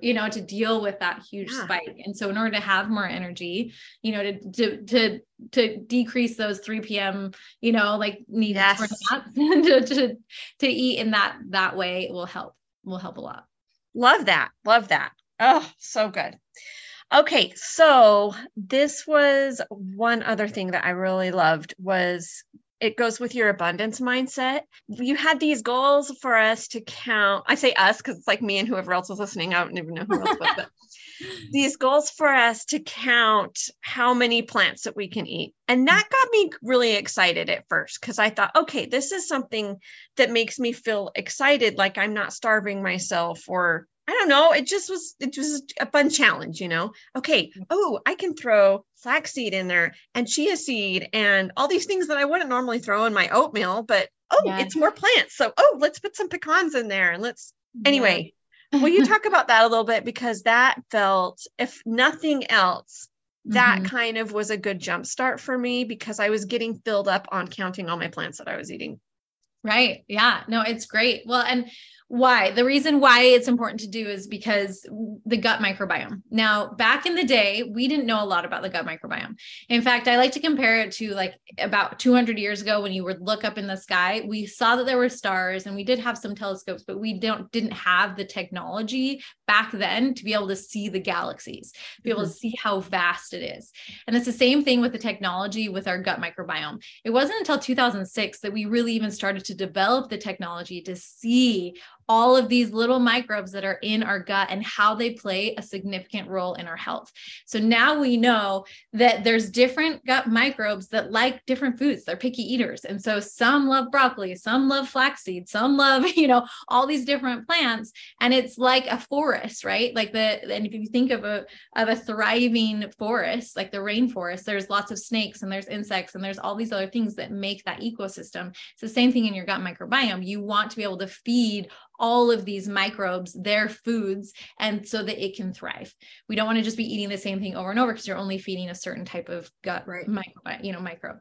S2: you know to deal with that huge
S1: Yeah.
S2: spike and so in order to have more energy you know to to to, to decrease those 3 p.m you know like needs for
S1: Yes.
S2: naps to, to to eat in that that way will help will help a lot
S1: Love that. Love that. Oh, so good. Okay, so this was one other thing that I really loved was it goes with your abundance mindset. You had these goals for us to count. I say us because it's like me and whoever else was listening. I don't even know who else was, but these goals for us to count how many plants that we can eat. And that got me really excited at first because I thought, okay, this is something that makes me feel excited, like I'm not starving myself or I don't know. It just was, it was a fun challenge, you know? Okay. Oh, I can throw flaxseed in there and chia seed and all these things that I wouldn't normally throw in my oatmeal, but oh,
S2: Yes.
S1: it's more plants. So, oh, let's put some pecans in there and let's, anyway, will you talk about that a little bit? Because that felt, if nothing else, that
S2: Mhm.
S1: kind of was a good jump start for me because I was getting filled up on counting all my plants that I was eating.
S2: Right. Yeah. No, it's great. Well, and why? The reason why it's important to do is because the gut microbiome. Now, back in the day, we didn't know a lot about the gut microbiome. In fact, I like to compare it to like about 200 years ago when you would look up in the sky, we saw that there were stars and we did have some telescopes, but we don't didn't have the technology back then to be able to see the galaxies, be able to mm-hmm. see how vast it is. And it's the same thing with the technology with our gut microbiome. It wasn't until 2006 that we really even started to develop the technology to see all of these little microbes that are in our gut and how they play a significant role in our health. So now we know that there's different gut microbes that like different foods. They're picky eaters. And so some love broccoli, some love flaxseed, some love, you know, all these different plants and it's like a forest, right? Like the and if you think of a of a thriving forest, like the rainforest, there's lots of snakes and there's insects and there's all these other things that make that ecosystem. It's the same thing in your gut microbiome. You want to be able to feed all of these microbes their foods and so that it can thrive. We don't want to just be eating the same thing over and over because you're only feeding a certain type of gut
S3: Right.
S2: micro, you know, microbe.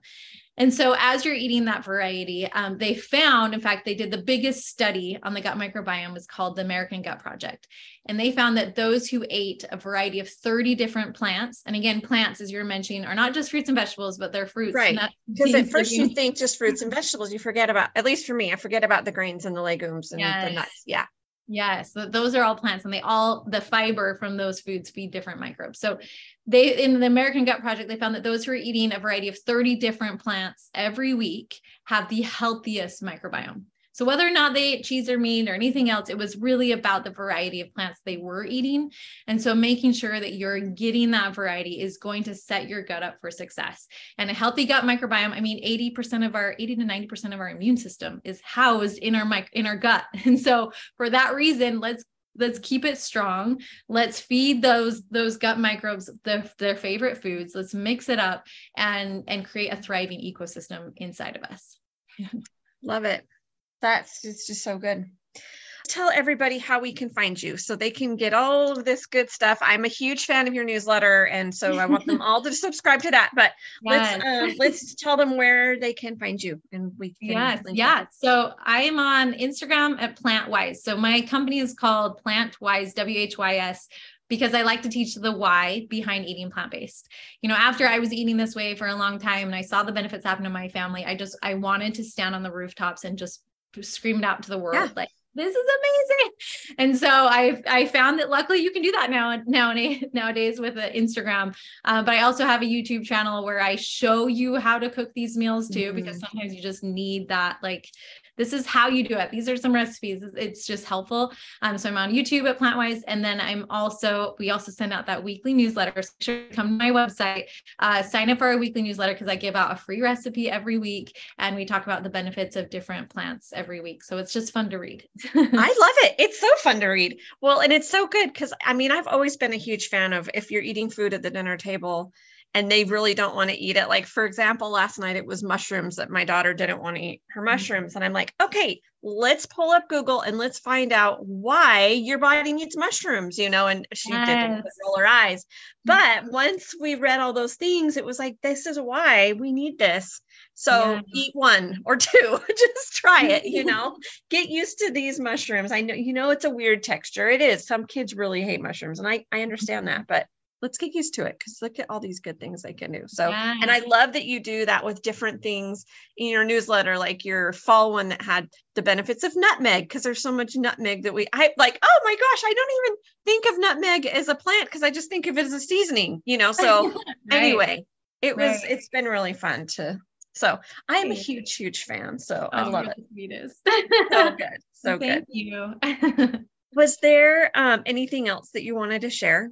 S2: And so as you're eating that variety, um, they found, in fact, they did the biggest study on the gut microbiome was called the American Gut Project. And they found that those who ate a variety of 30 different plants, and again, plants, as you're mentioning, are not just fruits and vegetables, but they're fruits.
S1: Right. Because at first you think just fruits and vegetables, you forget about, at least for me, I forget about the grains and the legumes and the
S2: Yes.
S1: Yeah.
S2: Yes, so those are all plants, and they all the fiber from those foods feed different microbes. So, they in the American Gut Project, they found that those who are eating a variety of 30 different plants every week have the healthiest microbiome. So, whether or not they ate cheese or meat or anything else, it was really about the variety of plants they were eating. And so, making sure that you're getting that variety is going to set your gut up for success. And a healthy gut microbiome, I mean, 80% of our 80 to 90% of our immune system is housed in our mic in our gut. And so, for that reason, let's let's keep it strong let's feed those those gut microbes their, their favorite foods let's mix it up and and create a thriving ecosystem inside of us
S1: Love it. That's it's just so good. Tell everybody how we can find you so they can get all of this good stuff. I'm a huge fan of your newsletter, and so I want them all to subscribe to that. But let's um, let's tell them where they can find you, and we can
S2: Yes, yeah.
S1: up.
S2: So I am on Instagram at PlantWhys. So my company is called PlantWhys, W H Y S, because I like to teach the why behind eating plant based. You know, after I was eating this way for a long time and I saw the benefits happen to my family, I just I wanted to stand on the rooftops and just scream it out to the world
S1: Yeah.
S2: like this is amazing. And so I I found that luckily you can do that now nowadays nowadays with uh, Instagram. Uh, but I also have a YouTube channel where I show you how to cook these meals too, because
S1: Mhm.
S2: sometimes you just need that like this is how you do it. These are some recipes. It's- just helpful. Um, so I'm on YouTube at PlantWhys, and then I'm also we also send out that weekly newsletter. So make sure come to my website, uh, sign up for our weekly newsletter because I give out a free recipe every week, and we talk about the benefits of different plants every week. So it's just fun to read.
S1: I love it. It's so fun to read. Well, and it's so good because I mean, I've always been a huge fan of if you're eating food at the dinner table and they really don't want to eat it. Like, for example, last night it was mushrooms that my daughter didn't want to eat her
S2: Mm-hmm.
S1: mushrooms. And I'm like, okay, let's pull up Google and let's find out why your body needs mushrooms, you know? And she didn't roll her eyes. But once we read all those things, it was like, this is why we need this. So
S2: Yeah.
S1: eat one or two, just try it, you know, get used to these mushrooms. I know, you know, it's a weird texture. It is. Some kids really hate mushrooms, and I, I understand that, but let's get used to it because look at all these good things I can do. So, and I love that you do that with different things in your newsletter, like your fall one that had the benefits of nutmeg, because there's so much nutmeg that we, I like, oh my gosh, I don't even think of nutmeg as a plant because I just think of it as a seasoning, you know? So,
S2: Right.
S1: anyway, it was, it's been really fun to, so I am a huge, huge fan. So I
S2: Oh,
S1: love
S2: you're
S1: it.
S2: the.
S1: So good. So good.
S2: Thank you.
S1: Was there um, anything else that you wanted to share?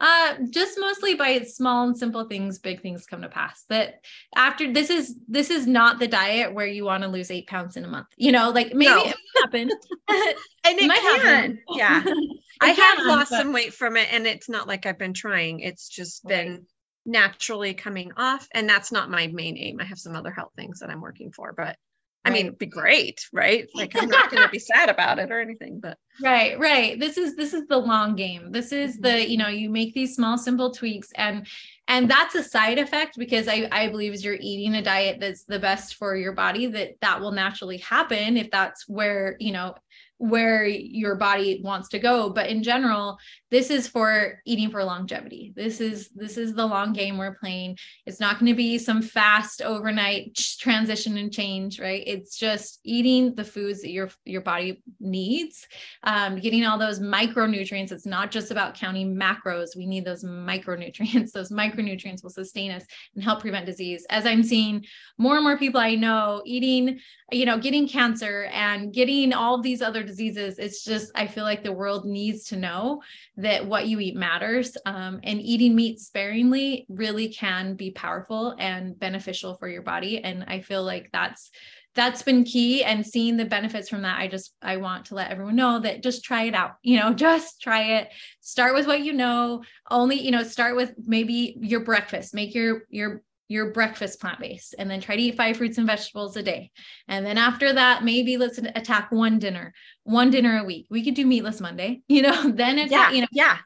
S2: Uh, just mostly by small and simple things, big things come to pass. That after this is this is not the diet where you want to lose eight pounds in a month. You know, like maybe
S1: No.
S2: it happen.
S1: And it,
S2: might
S1: can.
S2: happen.
S1: Yeah.
S2: It
S1: I have lost
S2: but-
S1: some weight from it and it's not like I've been trying. It's just
S2: Right.
S1: been naturally coming off. And that's not my main aim. I have some other health things that I'm working for, but I mean,
S2: Right.
S1: it'd be great, right? Like I'm not going to be sad about it or anything, but
S2: Right, right. This is this is the long game. This is
S1: Mm-hmm.
S2: the, you know, you make these small simple tweaks and and that's a side effect because I I believe as you're eating a diet that's the best for your body that that will naturally happen if that's where, you know, where your body wants to go, but in general, this is for eating for longevity. This is this is the long game we're playing. It's not going to be some fast overnight transition and change, right? It's just eating the foods that your your body needs um, getting all those micronutrients. It's not just about counting macros. We need those micronutrients. Those micronutrients will sustain us and help prevent disease. As I'm seeing more and more people I know eating, you know, getting cancer and getting all these other diseases, it's just, I feel like the world needs to know that what you eat matters. Um, and eating meat sparingly really can be powerful and beneficial for your body. And I feel like that's that's been key and seeing the benefits from that i just i want to let everyone know that just try it out you know just try it start with what you know only you know start with maybe your breakfast make your your your breakfast plant-based and then try to eat five fruits and vegetables a day and then after that maybe let's attack one dinner one dinner a week we could do meatless monday you know then
S1: yeah,
S2: you know
S1: yeah,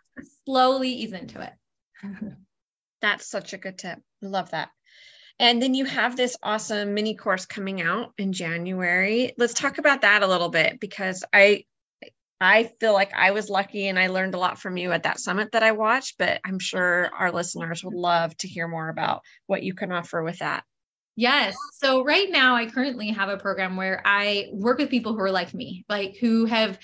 S2: slowly ease into it
S1: that's such a good tip. Love that. And then you have this awesome mini course coming out in January. Let's talk about that a little bit because I I feel like I was lucky and I learned a lot from you at that summit that I watched, but I'm sure our listeners would love to hear more about what you can offer with that.
S2: Yes. So right now I currently have a program where I work with people who are like me, like who have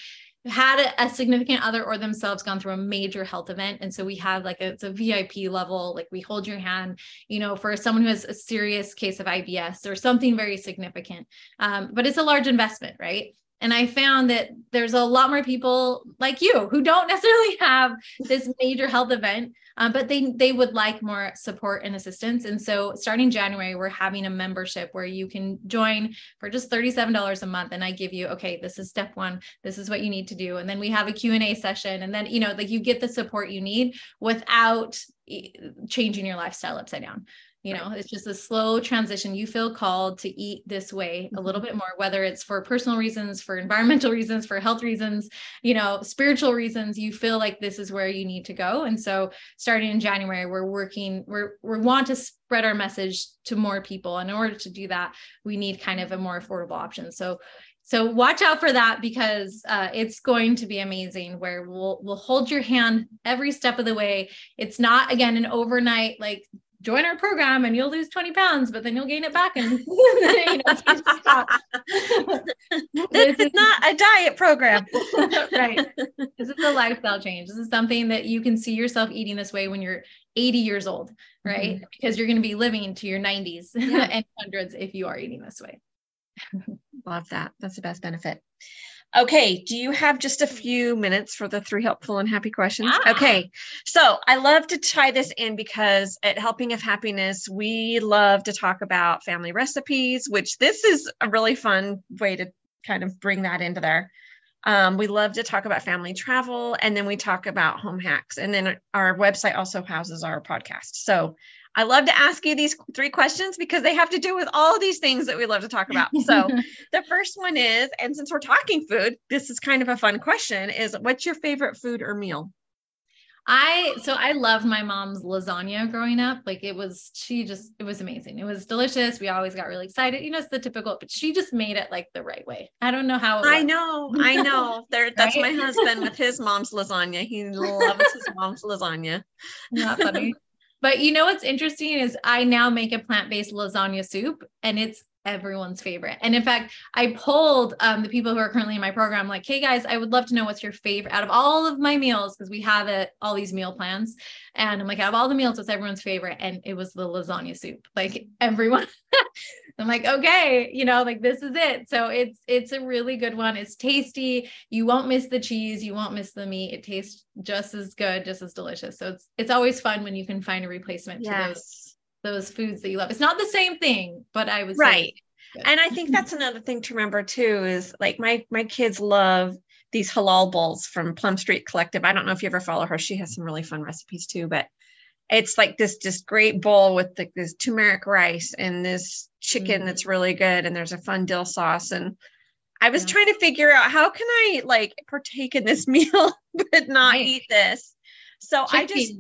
S2: had a, significant other or themselves gone through a major health event. And so we have like a, it's a VIP level, like we hold your hand, you know, for someone who has a serious case of IBS or something very significant. Um, but it's a large investment, right? And I found that there's a lot more people like you who don't necessarily have this major health event, um, but they they would like more support and assistance. And so starting January, we're having a membership where you can join for just $37 a month. And I give you, okay, this is step one. This is what you need to do. And then we have a Q&A session. And then, you know, like you get the support you need without changing your lifestyle upside down. You know, it's just a slow transition. You feel called to eat this way a little bit more, whether it's for personal reasons, for environmental reasons, for health reasons, you know, spiritual reasons. You feel like this is where you need to go. And so, starting in January, we're working, we're we want to spread our message to more people. And in order to do that, we need kind of a more affordable option. So so watch out for that because uh, it's going to be amazing where we'll we'll hold your hand every step of the way it's not again an overnight like join our program and you'll lose 20 pounds but then you'll gain it back and you know, stop.
S1: this is not a diet program.
S2: right this is a lifestyle change this is something that you can see yourself eating this way when you're 80 years old right mm-hmm. because you're going to be living to your 90s
S1: Yeah.
S2: and hundreds if you are eating this way
S1: Love that. That's the best benefit. Okay, do you have just a few minutes for the three helpful and happy questions?
S2: Yeah.
S1: Okay, so I love to tie this in because at Helping of Happiness, we love to talk about family recipes, which this is a really fun way to kind of bring that into there. Um, we love to talk about family travel, and then we talk about home hacks. And then our website also houses our podcast. So I love to ask you these three questions because they have to do with all these things that we love to talk about. So the first one is, and since we're talking food, this is kind of a fun question: is what's your favorite food or meal?
S2: I so I loved my mom's lasagna growing up. Like it was, she just it was amazing. It was delicious. We always got really excited. You know, it's the typical, but she just made it like the right way. I don't know how.
S1: I know, I know. There, that's right? my husband with his mom's lasagna. He loves his mom's lasagna.
S2: Not funny. But you know what's interesting is I now make a plant-based lasagna soup and it's everyone's favorite. And in fact, I polled um, the people who are currently in my program, like, hey guys, I would love to know what's your favorite out of all of my meals, because we have it, all these meal plans. And I'm like, out of all the meals, what's everyone's favorite? And it was the lasagna soup. Like everyone. I'm like, okay, you know, like this is it. So it's it's a really good one. It's tasty. You won't miss the cheese, you won't miss the meat. It tastes just as good, just as delicious. So it's it's always fun when you can find a replacement yes. to those those foods that you love. It's not the same thing, but I was
S1: right. And I think that's another thing to remember too is like my my kids love these halal bowls from Plum Street Collective. I don't know if you ever follow her. She has some really fun recipes too, but it's like this just great bowl with this turmeric rice and this chicken mm. that's really good and there's a fun dill sauce and I was yeah. trying to figure out how can I like partake in this meal but not right. eat this. So chicken. I just,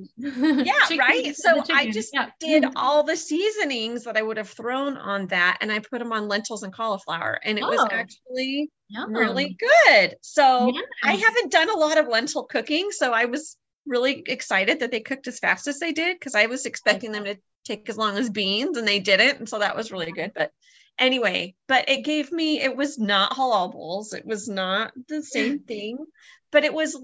S1: yeah, right. So I just yeah. did all the seasonings that I would have thrown on that and I put them on lentils and cauliflower and it oh. was actually Yum. really good. So yes. I haven't done a lot of lentil cooking. So I was really excited that they cooked as fast as they did because I was expecting them to take as long as beans and they didn't. And so that was really good. But anyway, but it gave me, it was not halal bowls. It was not the same thing, but it was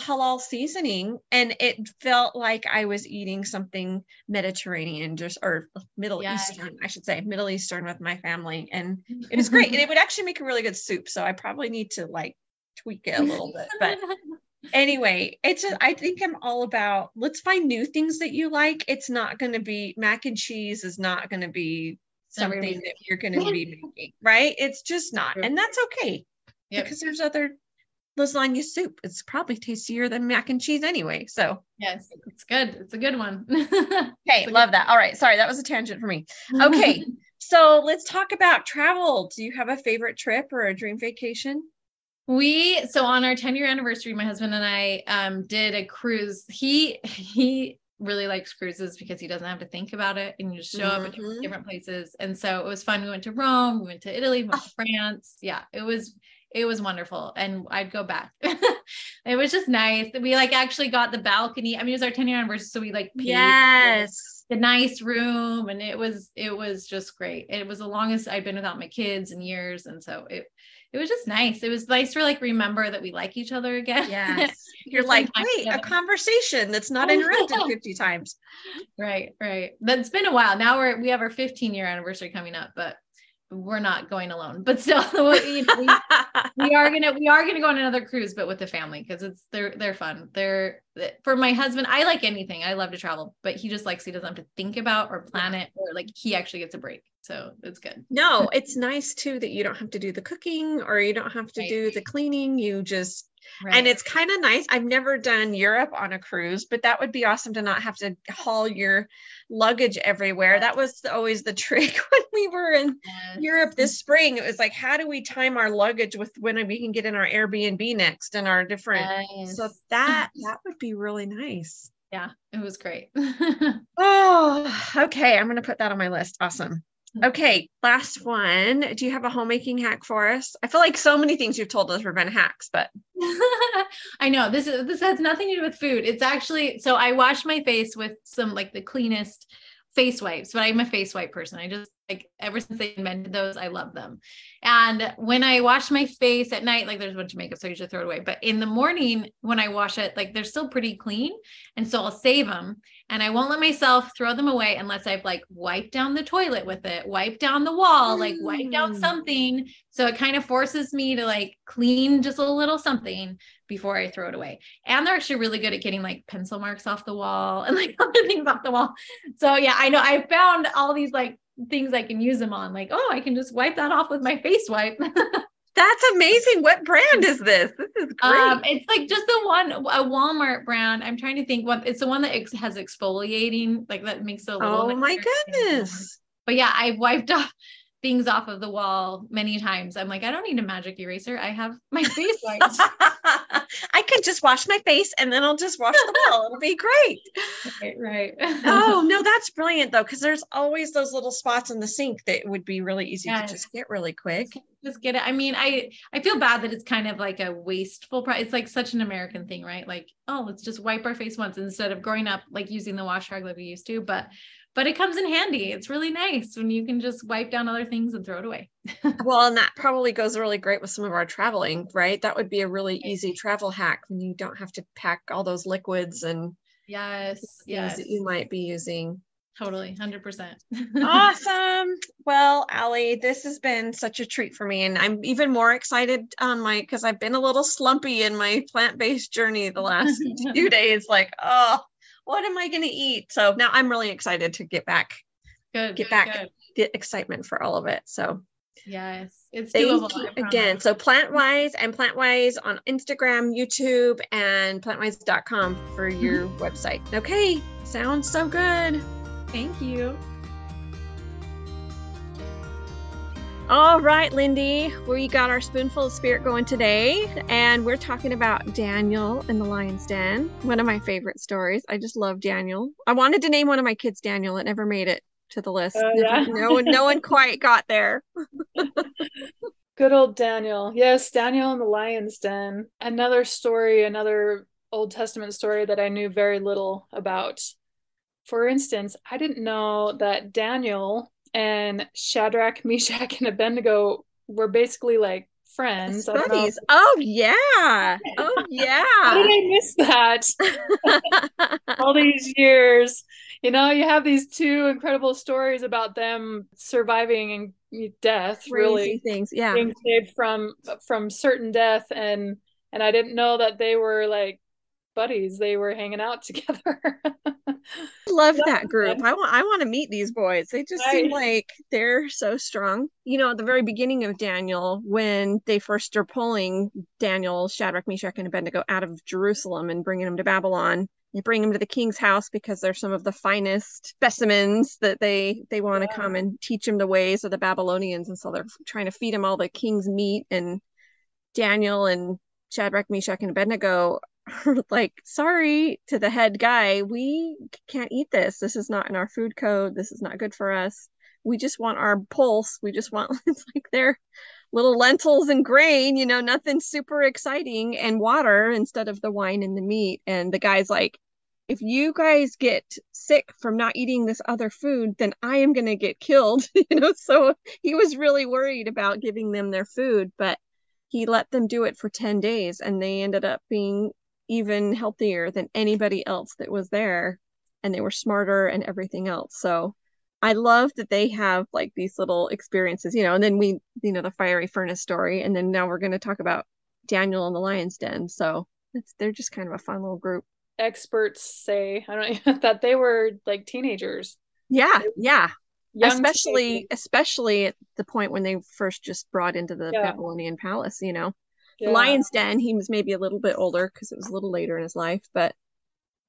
S1: halal seasoning and it felt like I was eating something Mediterranean just or Middle yes. Eastern, I should say, Middle Eastern with my family. And it was great. and it would actually make a really good soup. So I probably need to like tweak it a little bit. But anyway, it's a, I think I'm all about let's find new things that you like. It's not going to be mac and cheese is not going to be something that you're going to be making, right? It's just not. And that's okay. Yep. Because there's other lasagna soup. It's probably tastier than mac and cheese anyway. So
S2: yes, it's good. It's a good one.
S1: okay, love that. All right, sorry, that was a tangent for me. Okay, so let's talk about travel. Do you have a favorite trip or a dream vacation?
S2: We so on our 10 year anniversary, my husband and I um, did a cruise. He he really likes cruises because he doesn't have to think about it and you just show mm-hmm. up at mm-hmm. different places. And so it was fun. We went to Rome, we went to Italy, we went to France. Yeah, it was it was wonderful and I'd go back. it was just nice. We like actually got the balcony. I mean, it was our 10 year anniversary, so we like
S1: yes
S2: the nice room and it was it was just great. It was the longest I'd been without my kids in years. And so it it was just nice. It was nice to like remember that we like each other again.
S1: Yes. You're like, wait, a conversation that's not interrupted 50 times.
S2: Right, right. That's been a while. Now we're we have our 15 year anniversary coming up, but we're not going alone, but still, we, we, we, are gonna we are gonna go on another cruise, but with the family because it's they're they're fun. They're for my husband. I like anything. I love to travel, but he just likes he doesn't have to think about or plan it or like he actually gets a break. So it's good.
S1: No, it's nice too that you don't have to do the cooking or you don't have to right. do the cleaning. You just Right. And it's kind of nice. I've never done Europe on a cruise, but that would be awesome to not have to haul your luggage everywhere. That was always the trick when we were in yes. Europe this spring. It was like, how do we time our luggage with when we can get in our Airbnb next and our different. So that that would be really nice.
S2: Yeah, it was great.
S1: oh, okay. I'm going to put that on my list. Awesome. Mm-hmm. Okay, last one. Do you have a homemaking hack for us? I feel like so many things you've told us have been hacks, but
S2: I know this is this has nothing to do with food. It's actually so I wash my face with some like the cleanest face wipes, but I'm a face wipe person. I just like ever since they invented those, I love them. And when I wash my face at night, like there's a bunch of makeup, so I usually throw it away. But in the morning, when I wash it, like they're still pretty clean. And so I'll save them and I won't let myself throw them away unless I've like wiped down the toilet with it, wiped down the wall, like wiped down mm. something. So it kind of forces me to like clean just a little something before I throw it away. And they're actually really good at getting like pencil marks off the wall and like other things off the wall. So yeah, I know I found all these like things I can use them on. Like, oh, I can just wipe that off with my face wipe.
S1: That's amazing. What brand is this? This is great. Um,
S2: it's like just the one a Walmart brand. I'm trying to think what it's the one that ex- has exfoliating, like that makes it a little.
S1: Oh my goodness!
S2: But yeah, I've wiped off things off of the wall many times. I'm like, I don't need a magic eraser. I have my face wiped.
S1: I can just wash my face and then I'll just wash the wall. It'll be great.
S2: Right, right.
S1: oh, no, that's brilliant though, because there's always those little spots in the sink that would be really easy yes. to just get really quick.
S2: Just get it. I mean, I I feel bad that it's kind of like a wasteful price. It's like such an American thing, right? Like, oh, let's just wipe our face once instead of growing up like using the wash rag like we used to. But but it comes in handy. It's really nice when you can just wipe down other things and throw it away.
S1: well, and that probably goes really great with some of our traveling, right? That would be a really easy travel hack when you don't have to pack all those liquids and
S2: yes, yes,
S1: that you might be using.
S2: Totally, 100%.
S1: awesome. Well, Allie, this has been such a treat for me. And I'm even more excited on my, because I've been a little slumpy in my plant based journey the last few days. Like, oh, what am I going to eat? So now I'm really excited to get back,
S2: good,
S1: get
S2: good,
S1: back,
S2: good.
S1: get excitement for all of it. So
S2: yes, it's
S1: doable. again. So PlantWhys and PlantWhys on Instagram, YouTube, and plantwhys.com for your mm-hmm. website. Okay, sounds so good.
S2: Thank you.
S1: All right, Lindy, we got our spoonful of spirit going today, and we're talking about Daniel in the Lion's Den. One of my favorite stories. I just love Daniel. I wanted to name one of my kids Daniel. It never made it to the list. Uh, yeah. no one, no one quite got there.
S4: Good old Daniel. Yes, Daniel in the Lion's Den. Another story, another Old Testament story that I knew very little about. For instance, I didn't know that Daniel and Shadrach, Meshach, and Abednego were basically like friends.
S1: Buddies. Oh yeah. Oh yeah.
S4: How did I miss that? All these years. You know, you have these two incredible stories about them surviving and death,
S1: Crazy
S4: really
S1: things. Yeah.
S4: Being saved from from certain death and and I didn't know that they were like buddies. They were hanging out together.
S1: Love that group. I want I want to meet these boys. They just right. seem like they're so strong. You know, at the very beginning of Daniel, when they first are pulling Daniel, Shadrach, Meshach, and Abednego out of Jerusalem and bringing them to Babylon, they bring them to the king's house because they're some of the finest specimens that they they want to yeah. come and teach them the ways of the Babylonians, and so they're trying to feed them all the king's meat and Daniel and Shadrach, Meshach, and Abednego like, sorry to the head guy, we can't eat this. This is not in our food code. This is not good for us. We just want our pulse. We just want it's like their little lentils and grain, you know, nothing super exciting and water instead of the wine and the meat. And the guy's like, if you guys get sick from not eating this other food, then I am going to get killed. you know, so he was really worried about giving them their food, but he let them do it for 10 days and they ended up being even healthier than anybody else that was there and they were smarter and everything else. So i love that they have like these little experiences you know and then we you know the fiery furnace story and then now we're going to talk about daniel and the lion's den. So it's they're just kind of a fun little group.
S4: Experts say i don't know that they were like teenagers.
S1: Yeah yeah. Especially teenagers. especially at the point when they first just brought into the yeah. babylonian palace you know yeah. Lion's Den, he was maybe a little bit older because it was a little later in his life, but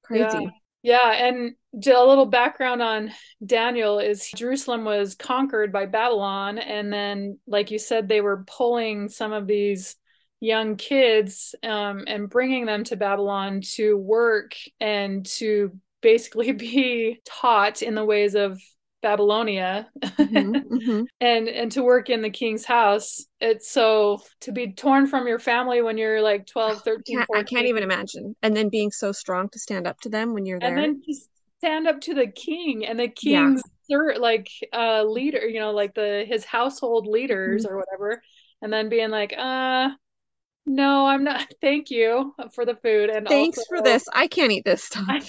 S1: crazy.
S4: Yeah. Yeah, and a little background on Daniel is Jerusalem was conquered by Babylon, and then, like you said, they were pulling some of these young kids um, and bringing them to Babylon to work and to basically be taught in the ways of Babylonia mm-hmm, mm-hmm. and and to work in the king's house it's so to be torn from your family when you're like 12 13
S1: I can't, I can't even imagine and then being so strong to stand up to them when you're there
S4: and then just stand up to the king and the king's yeah. like uh leader you know like the his household leaders mm-hmm. or whatever and then being like uh no, I'm not. Thank you for the food and
S1: thanks also, for this. I can't eat this stuff.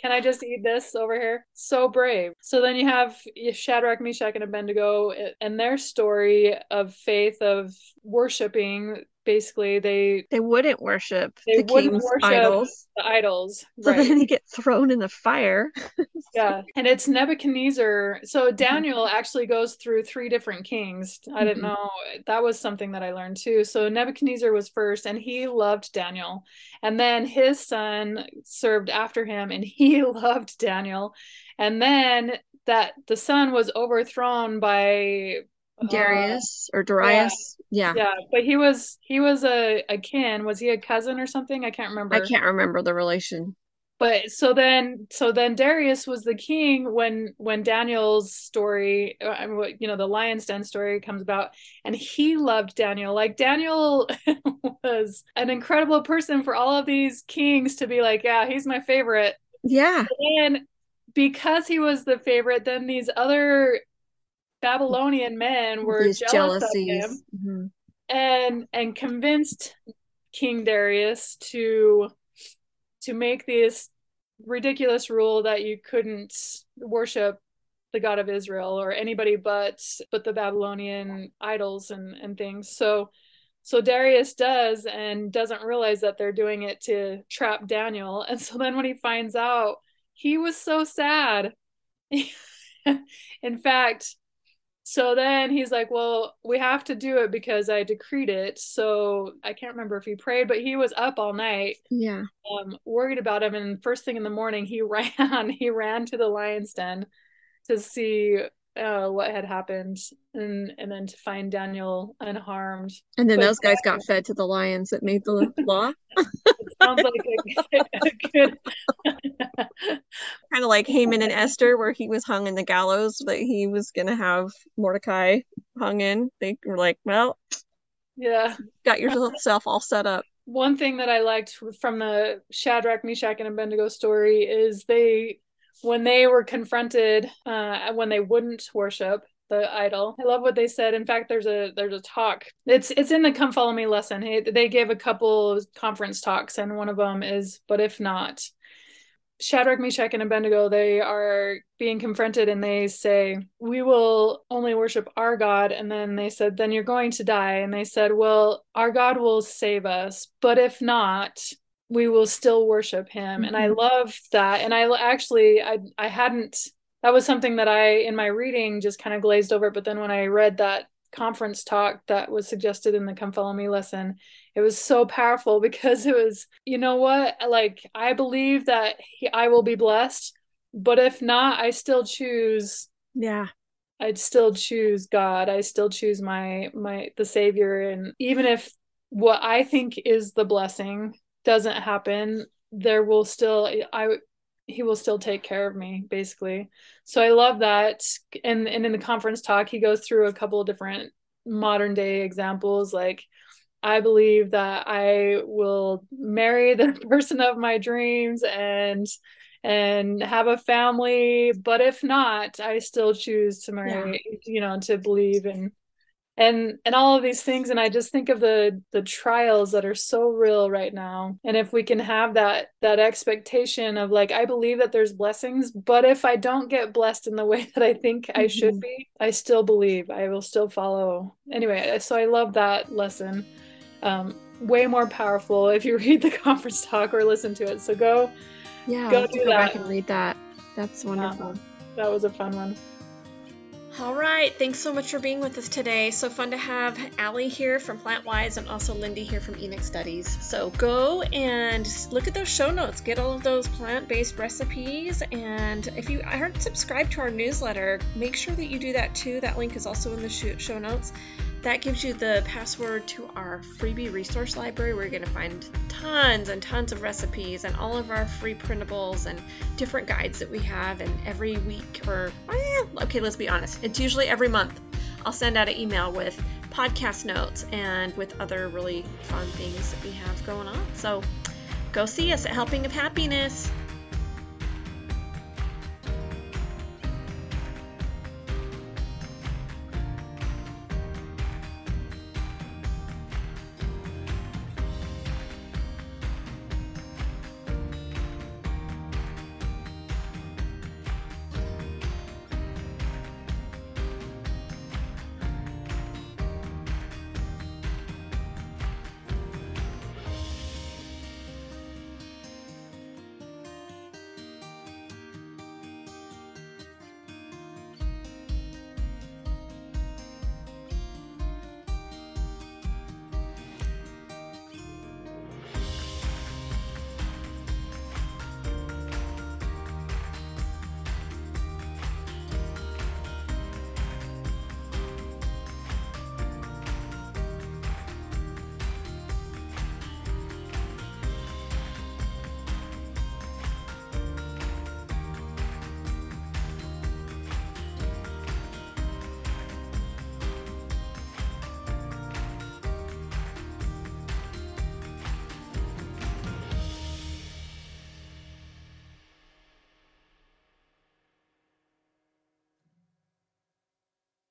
S4: Can I just eat this over here? So brave. So then you have Shadrach, Meshach, and Abednego and their story of faith, of worshiping basically they
S1: They wouldn't worship
S4: They
S1: the
S4: wouldn't
S1: king's
S4: worship-
S1: idols.
S4: the idols.
S1: So
S4: right.
S1: then they get thrown in the fire.
S4: yeah and it's nebuchadnezzar so daniel actually goes through three different kings i didn't
S1: Mhm.
S4: know that was something that i learned too so nebuchadnezzar was first and he loved daniel and then his son served after him and he loved daniel and then that the son was overthrown by
S1: Darius or Darius. Yeah.
S4: yeah but he was he was a, a kin was he a cousin or something i can't remember
S1: I can't remember the relation.
S4: but so then so then darius was the king when when daniel's story uh, I mean, what- you know the lion's den story comes about and he loved daniel like daniel was an incredible person for all of these kings to be like yeah he's my favorite
S1: Yeah.
S4: and because he was the favorite then these other babylonian men were
S1: These
S4: jealous of him.
S1: Mhm.
S4: and and convinced King Darius to to make this ridiculous rule that you couldn't worship the God of Israel or anybody but but the Babylonian idols and and things. So so Darius does and doesn't realize that they're doing it to trap Daniel. And so then when he finds out, he was so sad. In fact, so then he's like, Well, we have to do it because I decreed it. So I can't remember if he prayed, but he was up all night,
S1: Yeah.
S4: um, worried about him. And first thing in the morning, he ran, he ran to the lion's den to see uh, what had happened and, and then to find Daniel unharmed.
S1: And then
S4: But-
S1: those guys got fed to the lions that made the law.
S4: Sounds like a, a good.
S1: kind of like Haman and Esther, where he was hung in the gallows that he was gonna have Mordecai hung in. They were like, "Well,
S4: yeah.
S1: got yourself all set up."
S4: one thing that I liked from the Shadrach, Meshach, and Abednego story is they, when they were confronted, uh, when they wouldn't worship the idol. I love what they said. In fact, there's a there's a talk. It's it's in the Come Follow Me lesson. Hey, They gave a couple conference talks, and one of them is, but if not. Shadrach, Meshach, and Abednego, they are being confronted and they say, We will only worship our God. And then they said, Then you're going to die. And they said, Well, our God will save us. But if not, we will still worship him. And I
S1: Mhm.
S4: love that. And I actually, I, I hadn't, that was something that I, in my reading, just kind of glazed over. But then when I read that conference talk that was suggested in the Come Follow Me lesson, it was so powerful because it was you know what like i believe that he, i will be blessed but if not i still choose
S1: Yeah.
S4: i'd still choose god i still choose my my the savior and even if what i think is the blessing doesn't happen there will still i he will still take care of me basically. So i love that. And and in the conference talk he goes through a couple of different modern day examples. Like I believe that I will marry the person of my dreams and and have a family. But if not I still choose to marry you know to believe in and and all of these things and I just think of the the trials that are so real right now and if we can have that that expectation of like I believe that there's blessings but if I don't get blessed in the way that I think I should
S1: Mhm.
S4: be I still believe I will still follow anyway so I love that lesson um, way more powerful if you read the conference talk or listen to it. So go.
S1: Yeah.
S4: Go do
S1: go back
S4: that.
S1: and read that. That's wonderful.
S4: That was a fun one.
S3: All right, thanks so much for being with us today. So fun to have Allie here from PlantWhys and also Lindy here from Enoch Studies. So go and look at those show notes, get all of those plant-based recipes, and if you aren't subscribed to our newsletter, make sure that you do that too. That link is also in the show notes. That gives you the password to our freebie resource library where you're going to find tons and tons of recipes and all of our free printables and different guides that we have. And every week, or okay, let's be honest, it's usually every month, I'll send out an email with podcast notes and with other really fun things that we have going on. So go see us at Helping of Happiness.